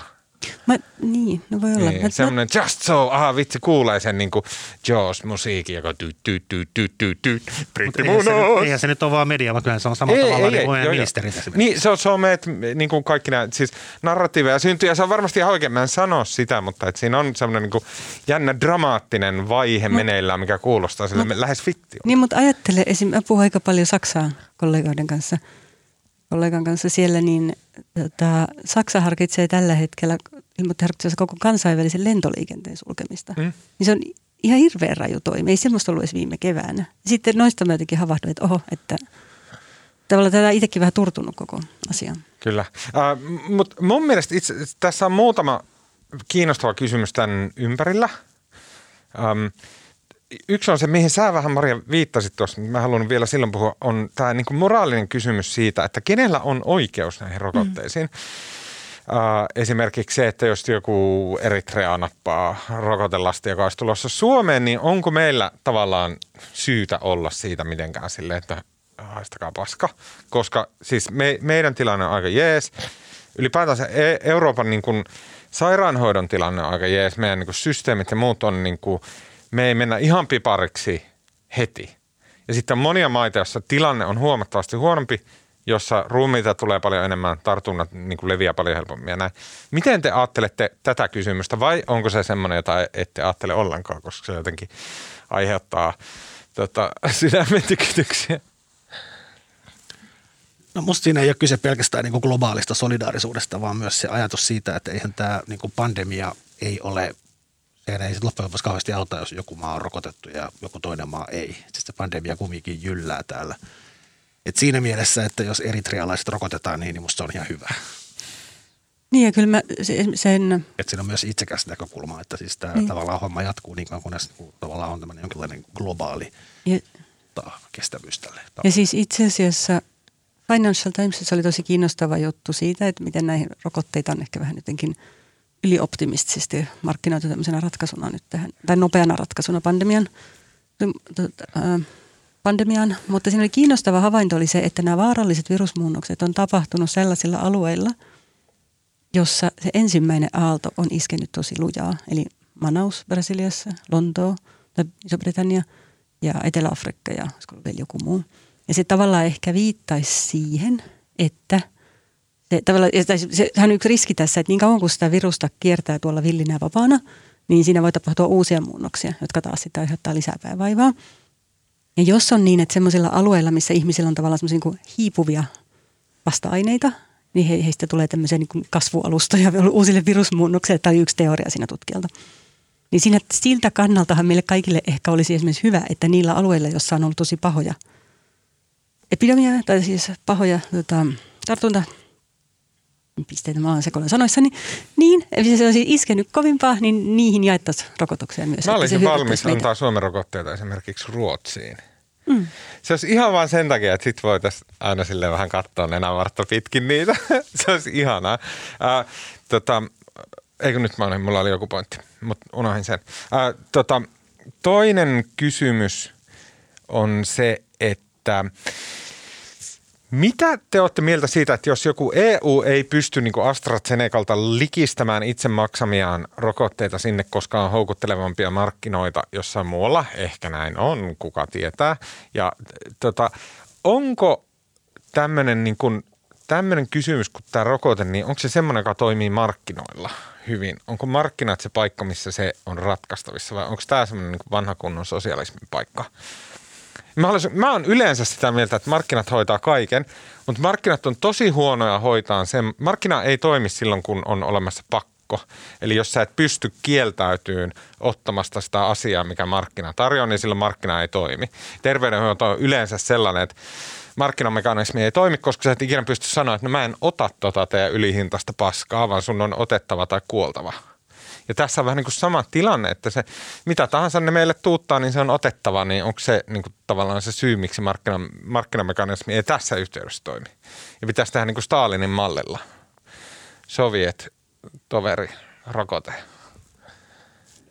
[SPEAKER 2] Mä, niin, no voi olla.
[SPEAKER 1] Niin, semmoinen mä... just so, aha vitsi, kuulee sen niin kuin Jaws-musiikin, joka tyy, tyy, tyy, tyy, tyy, tyy,
[SPEAKER 3] britti eihän, se nyt, eihän se nyt ole vaan media, vaan kyllä se on samalla ei, tavalla ei, niin ei, ministerit
[SPEAKER 1] Niin, se on, meidät, niin kuin kaikki nämä, siis narratiiveja syntyy, ja se on varmasti ihan oikein, mä en sano sitä, mutta että siinä on semmoinen niin kuin jännä dramaattinen vaihe mut, meneillään, mikä kuulostaa sille mut, lähes fitti.
[SPEAKER 2] Niin, mutta ajattele, esim. mä puhun aika paljon Saksaa kollegoiden kanssa – kollegan kanssa siellä, niin tota, Saksa harkitsee tällä hetkellä ilmoitti koko kansainvälisen lentoliikenteen sulkemista. Mm. Niin se on ihan hirveän raju toimi. Ei semmoista ollut edes viime keväänä. Sitten noista mä jotenkin havahduin, että oho, että tavallaan tätä itsekin vähän turtunut koko asiaan.
[SPEAKER 1] Kyllä. Uh, Mutta mun mielestä itse, tässä on muutama kiinnostava kysymys tämän ympärillä. Um, yksi on se, mihin sä vähän Maria viittasit tuossa, mä haluan vielä silloin puhua, on tämä niinku moraalinen kysymys siitä, että kenellä on oikeus näihin rokotteisiin. Mm. Uh, esimerkiksi se, että jos joku Eritrea nappaa rokotelasti, joka olisi tulossa Suomeen, niin onko meillä tavallaan syytä olla siitä mitenkään silleen, että haistakaa paska? Koska siis me, meidän tilanne on aika jees. Ylipäätänsä e- Euroopan niin kuin, sairaanhoidon tilanne on aika jees. Meidän niin kuin, systeemit ja muut on niin kuin, me ei mennä ihan pipariksi heti. Ja sitten on monia maita, joissa tilanne on huomattavasti huonompi, jossa ruumiita tulee paljon enemmän, tartunnat niin kuin leviää paljon helpommin ja näin. Miten te ajattelette tätä kysymystä vai onko se semmoinen, jota ette ajattele ollenkaan, koska se jotenkin aiheuttaa tota, [LAUGHS] sydämen tykityksiä?
[SPEAKER 3] No musta siinä ei ole kyse pelkästään niin kuin globaalista solidaarisuudesta, vaan myös se ajatus siitä, että eihän tämä niin kuin pandemia ei ole sehän ei sitten loppujen lopuksi kauheasti auta, jos joku maa on rokotettu ja joku toinen maa ei. Siis se pandemia kumminkin jyllää täällä. Et siinä mielessä, että jos eritrealaiset rokotetaan niin, niin musta se on ihan hyvä.
[SPEAKER 2] Niin ja kyllä mä sen...
[SPEAKER 3] Että siinä on myös itsekäs näkökulma, että siis tämä niin. tavallaan homma jatkuu niin kauan, kunnes niinku tavallaan on tämmöinen jonkinlainen globaali ja, ta, kestävyys tälle.
[SPEAKER 2] Ja siis itse asiassa Financial Timesissa oli tosi kiinnostava juttu siitä, että miten näihin rokotteita on ehkä vähän jotenkin – ylioptimistisesti markkinoitu tämmöisenä ratkaisuna nyt tähän, tai nopeana ratkaisuna pandemian, pandemiaan. Mutta siinä oli kiinnostava havainto oli se, että nämä vaaralliset virusmuunnokset on tapahtunut sellaisilla alueilla, jossa se ensimmäinen aalto on iskenyt tosi lujaa. Eli Manaus Brasiliassa, Lontoo tai Iso-Britannia ja Etelä-Afrikka ja vielä joku muu. Ja se tavallaan ehkä viittaisi siihen, että – sehän on yksi riski tässä, että niin kauan kuin sitä virusta kiertää tuolla villinä vapaana, niin siinä voi tapahtua uusia muunnoksia, jotka taas sitten aiheuttaa lisää päivävaivaa. Ja jos on niin, että sellaisilla alueilla, missä ihmisillä on tavallaan semmoisia niin hiipuvia vasta-aineita, niin he, heistä tulee tämmöisiä niin kasvualustoja [LAUGHS] uusille virusmuunnoksille. Tämä oli yksi teoria siinä tutkijalta. Niin siinä, siltä kannaltahan meille kaikille ehkä olisi esimerkiksi hyvä, että niillä alueilla, joissa on ollut tosi pahoja epidemia, tai siis pahoja tota, tartunta pisteitä mä oon sekoilla sanoissani, niin se olisi iskenyt kovimpaa, niin niihin jaettaisiin rokotuksia myös.
[SPEAKER 1] Mä olisin valmis meitä. antaa Suomen rokotteita esimerkiksi Ruotsiin. Mm. Se olisi ihan vain sen takia, että sit voitaisiin aina sille vähän katsoa nenävartta pitkin niitä. [LAUGHS] se olisi ihanaa. Äh, tota, eikö nyt mä olin, mulla oli joku pointti, mutta unohdin sen. Äh, tota, toinen kysymys on se, että mitä te olette mieltä siitä, että jos joku EU ei pysty niin kuin AstraZenecalta likistämään itse maksamiaan rokotteita sinne, koska on houkuttelevampia markkinoita jossain muualla, ehkä näin on, kuka tietää. Ja tota, onko tämmöinen niin kysymys kuin tämä rokote, niin onko se semmoinen, joka toimii markkinoilla hyvin? Onko markkinat se paikka, missä se on ratkaistavissa vai onko tämä semmoinen niin vanha kunnon sosialismin paikka? Mä, olisin, mä oon yleensä sitä mieltä, että markkinat hoitaa kaiken, mutta markkinat on tosi huonoja hoitaa sen. Markkina ei toimi silloin, kun on olemassa pakko. Eli jos sä et pysty kieltäytyyn ottamasta sitä asiaa, mikä markkina tarjoaa, niin silloin markkina ei toimi. Terveydenhoito on yleensä sellainen, että markkinamekanismi ei toimi, koska sä et ikinä pysty sanoa, että no mä en ota tota teidän ylihintaista paskaa, vaan sun on otettava tai kuoltava. Ja tässä on vähän niin kuin sama tilanne, että se mitä tahansa ne meille tuuttaa, niin se on otettava, niin onko se niin kuin tavallaan se syy, miksi markkina, markkinamekanismi ei tässä yhteydessä toimi. Ja pitäisi tehdä niin kuin Stalinin mallilla. Soviet, toveri, rokote.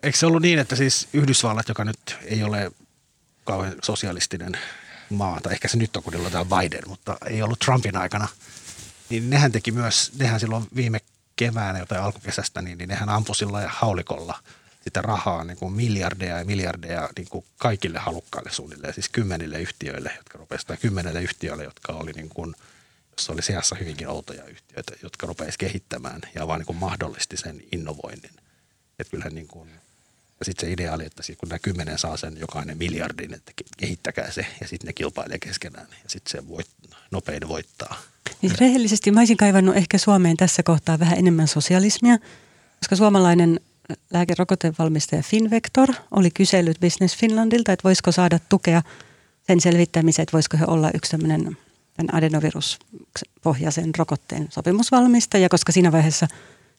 [SPEAKER 3] Eikö se ollut niin, että siis Yhdysvallat, joka nyt ei ole kauhean sosialistinen maa, tai ehkä se nyt on, kun tämä Biden, mutta ei ollut Trumpin aikana, niin nehän teki myös, nehän silloin viime keväänä jotain alkukesästä, niin, niin nehän ampui sillä ja haulikolla sitä rahaa niin kuin miljardeja ja miljardeja niin kuin kaikille halukkaille suunnilleen, siis kymmenille yhtiöille, jotka rupesivat, tai kymmenelle yhtiöille, jotka oli niin kuin, jossa oli seassa hyvinkin outoja yhtiöitä, jotka rupesivat kehittämään ja vaan niin kuin mahdollisti sen innovoinnin. Että kyllähän niin kuin, ja sitten se idea oli, että kun nämä kymmenen saa sen jokainen miljardin, että kehittäkää se ja sitten ne kilpailee keskenään ja sitten se voit, nopein voittaa.
[SPEAKER 2] Niin rehellisesti mä olisin kaivannut ehkä Suomeen tässä kohtaa vähän enemmän sosialismia, koska suomalainen lääkerokotevalmistaja Finvector oli kysellyt Business Finlandilta, että voisiko saada tukea sen selvittämiseen, että voisiko he olla yksi tämmöinen adenoviruspohjaisen rokotteen sopimusvalmistaja, koska siinä vaiheessa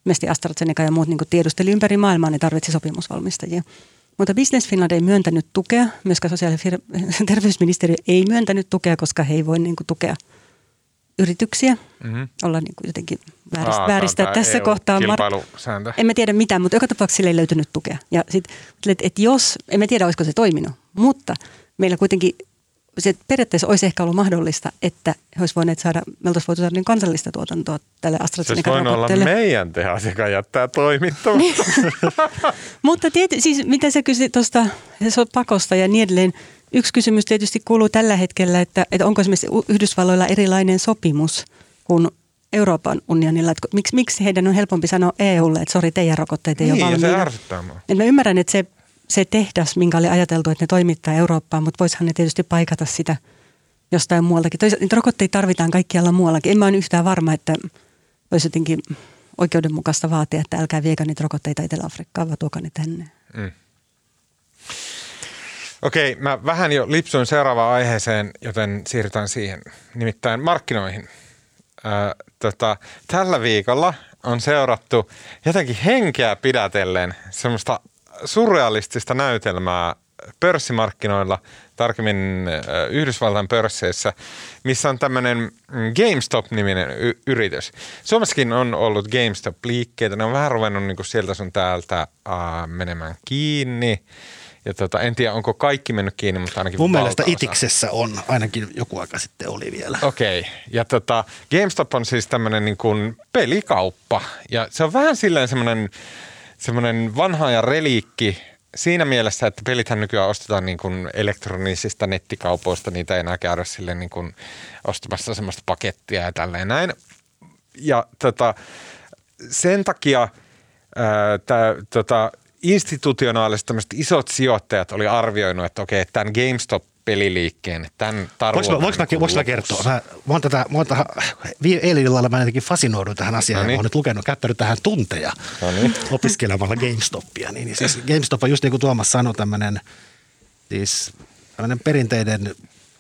[SPEAKER 2] mesti AstraZeneca ja muut niin tiedusteli ympäri maailmaa, niin tarvitsi sopimusvalmistajia. Mutta Business Finland ei myöntänyt tukea, myöskään sosiaali- ja [LAUGHS] terveysministeriö ei myöntänyt tukea, koska he ei voi niin kuin, tukea – yrityksiä mm-hmm. olla niin kuin jotenkin vääristä, Aa, vääristää tässä EU kohtaa.
[SPEAKER 1] Mar-
[SPEAKER 2] emme tiedä mitään, mutta joka tapauksessa sille ei löytynyt tukea. Ja sit, että et jos, emme tiedä olisiko se toiminut, mutta meillä kuitenkin se periaatteessa olisi ehkä ollut mahdollista, että he olisivat voineet saada, me oltaisiin voitu saada niin kansallista tuotantoa tälle AstraZeneca
[SPEAKER 1] Se olla meidän tehas, joka jättää toimittamaan. Niin. [LAUGHS]
[SPEAKER 2] mutta tiety, siis mitä sä kysyt tuosta pakosta ja niin edelleen, Yksi kysymys tietysti kuuluu tällä hetkellä, että, että onko esimerkiksi Yhdysvalloilla erilainen sopimus kuin Euroopan unionilla. Että miksi, miksi heidän on helpompi sanoa EUlle, että sori, teidän rokotteet ei niin, ole valmiina.
[SPEAKER 1] se ärsyttää
[SPEAKER 2] mua. mä ymmärrän, että se, se tehdas, minkä oli ajateltu, että ne toimittaa Eurooppaan, mutta voisihan ne tietysti paikata sitä jostain muualtakin. Toisaalta niitä rokotteita tarvitaan kaikkialla muuallakin. En mä ole yhtään varma, että olisi jotenkin oikeudenmukaista vaatia, että älkää viekää niitä rokotteita Etelä-Afrikkaan, vaan tuokaa ne tänne. Mm.
[SPEAKER 1] Okei, mä vähän jo lipsuin seuraavaan aiheeseen, joten siirrytään siihen, nimittäin markkinoihin. Ö, tota, tällä viikolla on seurattu jotenkin henkeä pidätellen semmoista surrealistista näytelmää pörssimarkkinoilla, tarkemmin Yhdysvaltain pörsseissä, missä on tämmöinen mm, GameStop-niminen y- yritys. Suomessakin on ollut GameStop-liikkeitä, ne on vähän ruvennut niin sieltä sun täältä äh, menemään kiinni – ja tota, en tiedä, onko kaikki mennyt kiinni, mutta ainakin
[SPEAKER 3] Mun mielestä Itiksessä on, ainakin joku aika sitten oli vielä.
[SPEAKER 1] Okei, okay. ja tota, GameStop on siis tämmöinen niin kuin pelikauppa. Ja se on vähän silleen semmoinen, semmoinen vanha ja reliikki siinä mielessä, että pelithän nykyään ostetaan niin kuin elektronisista nettikaupoista, niitä ei enää käydä silleen niin kuin ostamassa semmoista pakettia ja tälleen näin. Ja tota, sen takia tää, tota, institutionaaliset isot sijoittajat oli arvioinut, että okei, tämän GameStop-peliliikkeen, tämän.
[SPEAKER 3] Voinko, voinko, mä, voinko mä kertoa? Mä, mä oon tätä, mä oon tähän, eilen illalla mä jotenkin fasinoidun tähän asiaan. No niin. Mä oon nyt lukenut, käyttänyt tähän tunteja no niin. [LAUGHS] opiskelemalla GameStopia. Niin, niin siis GameStop on just niin kuin Tuomas sanoi, tämmöinen siis tämmöinen perinteinen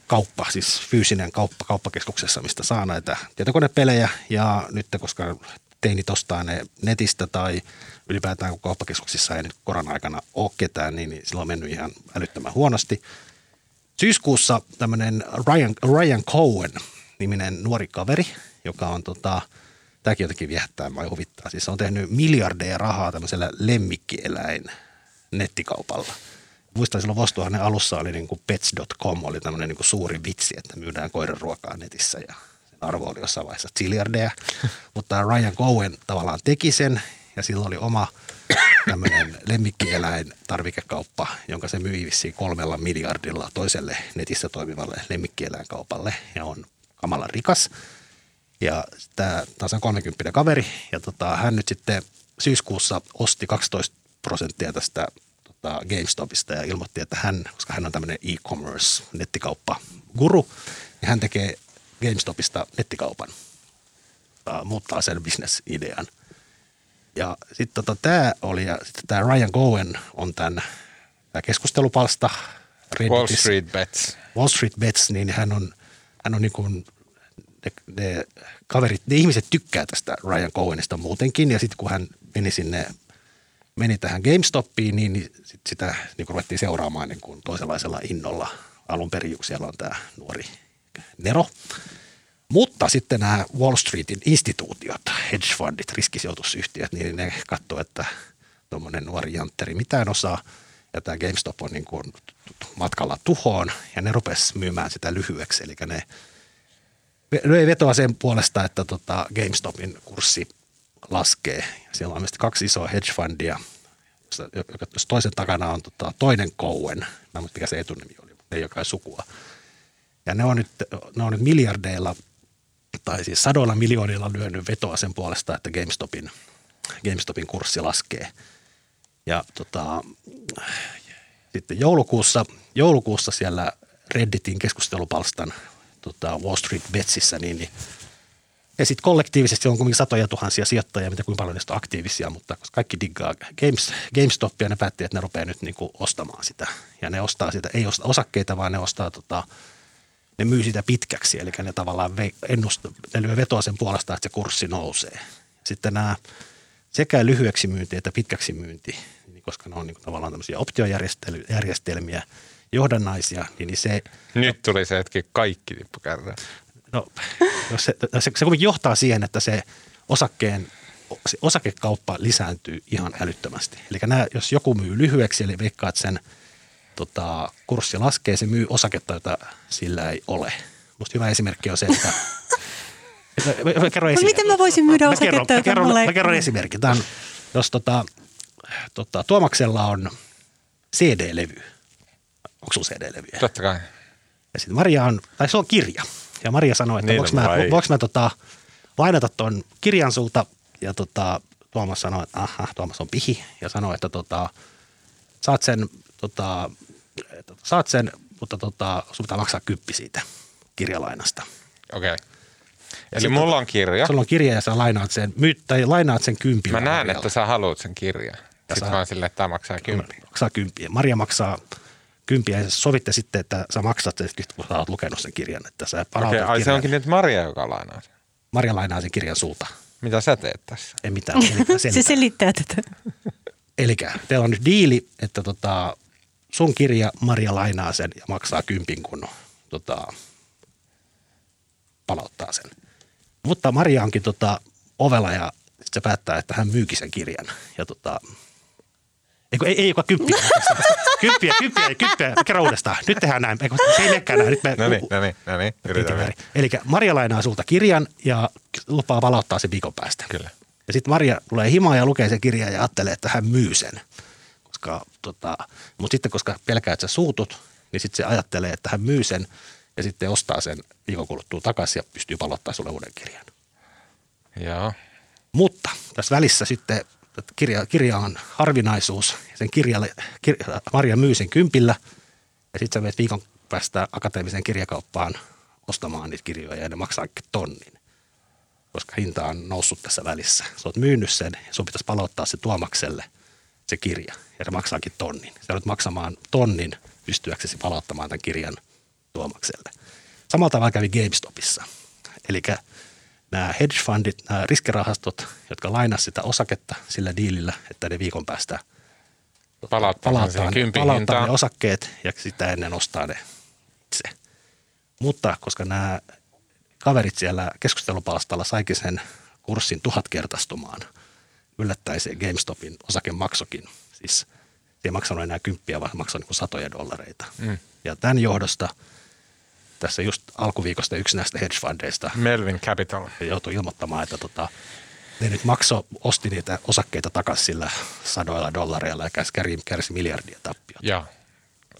[SPEAKER 3] kauppa, siis fyysinen kauppa kauppakeskuksessa, mistä saa näitä tietokonepelejä. Ja nyt koska teinit ostaa ne netistä tai ylipäätään kun kauppakeskuksissa ei nyt korona-aikana ole ketään, niin, niin silloin on mennyt ihan älyttömän huonosti. Syyskuussa tämmöinen Ryan, Ryan Cohen niminen nuori kaveri, joka on tota, tämäkin jotenkin viehättää vai huvittaa. Siis on tehnyt miljardeja rahaa tämmöisellä lemmikkieläin nettikaupalla. Muistan silloin vuosituhannen alussa oli niin kuin pets.com, oli tämmöinen niin kuin suuri vitsi, että myydään koiran ruokaa netissä ja sen arvo oli jossain vaiheessa ziljardeja. [LAUGHS] Mutta Ryan Cohen tavallaan teki sen ja sillä oli oma tämmöinen lemmikkieläin tarvikekauppa, jonka se myi vissiin kolmella miljardilla toiselle netissä toimivalle lemmikkieläinkaupalle ja on kamalan rikas. Ja tämä on 30 kaveri ja tota, hän nyt sitten syyskuussa osti 12 prosenttia tästä tota, GameStopista ja ilmoitti, että hän, koska hän on tämmöinen e-commerce nettikauppa guru, niin hän tekee GameStopista nettikaupan. Tota, muuttaa sen bisnesidean. Ja sitten tota, tämä oli, ja sitten tämä Ryan Gowen on tämän tämä keskustelupalsta.
[SPEAKER 1] Wall Street Bets.
[SPEAKER 3] Wall Street Bets, niin hän on, hän on niin kuin, ne, ne, kaverit, ne ihmiset tykkää tästä Ryan Cohenista muutenkin, ja sitten kun hän meni sinne, meni tähän GameStopiin, niin, niin sit sitä niin kuin ruvettiin seuraamaan niin kuin toisenlaisella innolla. Alun perin siellä on tämä nuori Nero. Mutta sitten nämä Wall Streetin instituutiot, hedge fundit, riskisijoitusyhtiöt, niin ne katsoo, että tuommoinen nuori jantteri mitään osaa – ja tämä GameStop on niin kuin matkalla tuhoon ja ne rupes myymään sitä lyhyeksi. Eli ne löi vetoa sen puolesta, että tota GameStopin kurssi laskee. Siellä on myös kaksi isoa hedge fundia, jos toisen takana on tota toinen Cowen, mä en mikä se etunimi oli, mutta ei joka sukua. Ja ne on, nyt, ne on nyt miljardeilla tai siis sadoilla miljoonilla lyönyt vetoa sen puolesta, että GameStopin, GameStopin kurssi laskee – ja tota, sitten joulukuussa, joulukuussa siellä Redditin keskustelupalstan tota Wall Street Betsissä, niin, niin ja sitten kollektiivisesti on kuitenkin satoja tuhansia sijoittajia, mitä kuinka paljon niistä on aktiivisia, mutta koska kaikki diggaa Games, GameStopia, ne päätti, että ne rupeaa nyt niin kuin ostamaan sitä. Ja ne ostaa sitä, ei osta osakkeita, vaan ne ostaa tota, ne myy sitä pitkäksi, eli ne tavallaan ennustaa, ne lyö vetoa sen puolesta, että se kurssi nousee. Sitten nämä sekä lyhyeksi myynti että pitkäksi myynti, niin koska ne on niin tavallaan tämmöisiä optiojärjestelmiä, johdannaisia, niin, se...
[SPEAKER 1] Nyt tuli se hetki kaikki tippukärrää.
[SPEAKER 3] No, se, se, se kuitenkin johtaa siihen, että se osakkeen se osakekauppa lisääntyy ihan älyttömästi. Eli nämä, jos joku myy lyhyeksi, eli veikkaat sen tota, kurssi laskee, se myy osaketta, jota sillä ei ole. Musta hyvä esimerkki on se, että [LAUGHS]
[SPEAKER 2] Mä, kerron esimerkki. Miten mä voisin myydä osaketta,
[SPEAKER 3] mä kerron, mä, kerron, mä kerron esimerkki. Tämä on, jos tota, tota, Tuomaksella on CD-levy. Onko sulla CD-levyjä?
[SPEAKER 1] Totta kai.
[SPEAKER 3] Ja sitten Maria on, tai se on kirja. Ja Maria sanoi, että niin voiko mä, voiko mä tota, lainata ton kirjan sulta. Ja tota, Tuomas sanoi, että aha, Tuomas on pihi. Ja sanoi, että tota, saat sen, tota, saat sen, mutta tota, sun pitää maksaa kyppi siitä kirjalainasta.
[SPEAKER 1] Okei. Okay. Eli Sitten, mulla on kirja.
[SPEAKER 3] Sulla on kirja ja sä lainaat sen, myyt, tai lainaat sen kympillä.
[SPEAKER 1] Mä näen, että sä haluat sen kirjan. Ja Sitten sä, mä silleen, että tämä maksaa kymppiä.
[SPEAKER 3] Maksaa kymppiä. Maria maksaa kymppiä ja sovitte sitten, että sä maksat sen, kun sä oot lukenut sen kirjan. Että sä
[SPEAKER 1] Okei, okay, ai se onkin nyt Maria, joka lainaa sen.
[SPEAKER 3] Maria lainaa sen kirjan sulta.
[SPEAKER 1] Mitä sä teet tässä?
[SPEAKER 3] Ei mitään. [LAUGHS]
[SPEAKER 2] se selittää tätä.
[SPEAKER 3] Eli teillä on nyt diili, että tota, sun kirja Maria lainaa sen ja maksaa kympin, kun tota, palauttaa sen. Mutta Maria onkin tota, ovella ja se päättää, että hän myykin sen kirjan. Ja tota, ei, ei, ei joka kymppiä. [LAUGHS] kymppiä, kymppiä, kymppiä. Kerro uudestaan. Nyt tehdään näin. Eikö, se ei menekään näin. Nyt me,
[SPEAKER 1] no niin, no niin, no niin.
[SPEAKER 3] Eli Maria lainaa sulta kirjan ja lupaa palauttaa sen viikon päästä.
[SPEAKER 1] Kyllä.
[SPEAKER 3] Ja sitten Maria tulee himaan ja lukee sen kirjan ja ajattelee, että hän myy sen. Koska, tota, mutta sitten koska pelkää, että sä suutut, niin sitten se ajattelee, että hän myy sen – ja sitten ostaa sen viikon kuluttua takaisin ja pystyy palottaa sulle uuden kirjan.
[SPEAKER 1] Joo.
[SPEAKER 3] Mutta tässä välissä sitten kirja, kirja on harvinaisuus. Sen kirjalle, kir, Maria myy sen kympillä ja sitten sä menet viikon päästä akateemiseen kirjakauppaan ostamaan niitä kirjoja ja ne maksaa tonnin. Koska hinta on noussut tässä välissä. Sä oot myynyt sen ja sun pitäisi palauttaa se tuomakselle se kirja ja se maksaakin tonnin. Sä joudut maksamaan tonnin pystyäksesi palauttamaan tämän kirjan – Tuomakselle. Samalla tavalla kävi GameStopissa. Eli nämä hedge fundit, nämä riskirahastot, jotka lainasivat sitä osaketta sillä diilillä, että ne viikon päästä
[SPEAKER 1] palauttaa, palauttaa,
[SPEAKER 3] ne, palauttaa ne osakkeet ja sitä ennen ostaa ne itse. Mutta koska nämä kaverit siellä keskustelupalstalla saikin sen kurssin tuhatkertaistumaan, yllättäen se GameStopin osakemaksokin. Siis se ei maksanut enää kymppiä, vaan maksoi niin satoja dollareita. Mm. Ja tämän johdosta – tässä just alkuviikosta yksi näistä hedge fundeista.
[SPEAKER 1] Melvin Capital.
[SPEAKER 3] Joutui ilmoittamaan, että tota, ne nyt makso, osti niitä osakkeita takaisin sillä sadoilla dollareilla ja kärsi, kärsi miljardia tappiota.
[SPEAKER 1] Joo,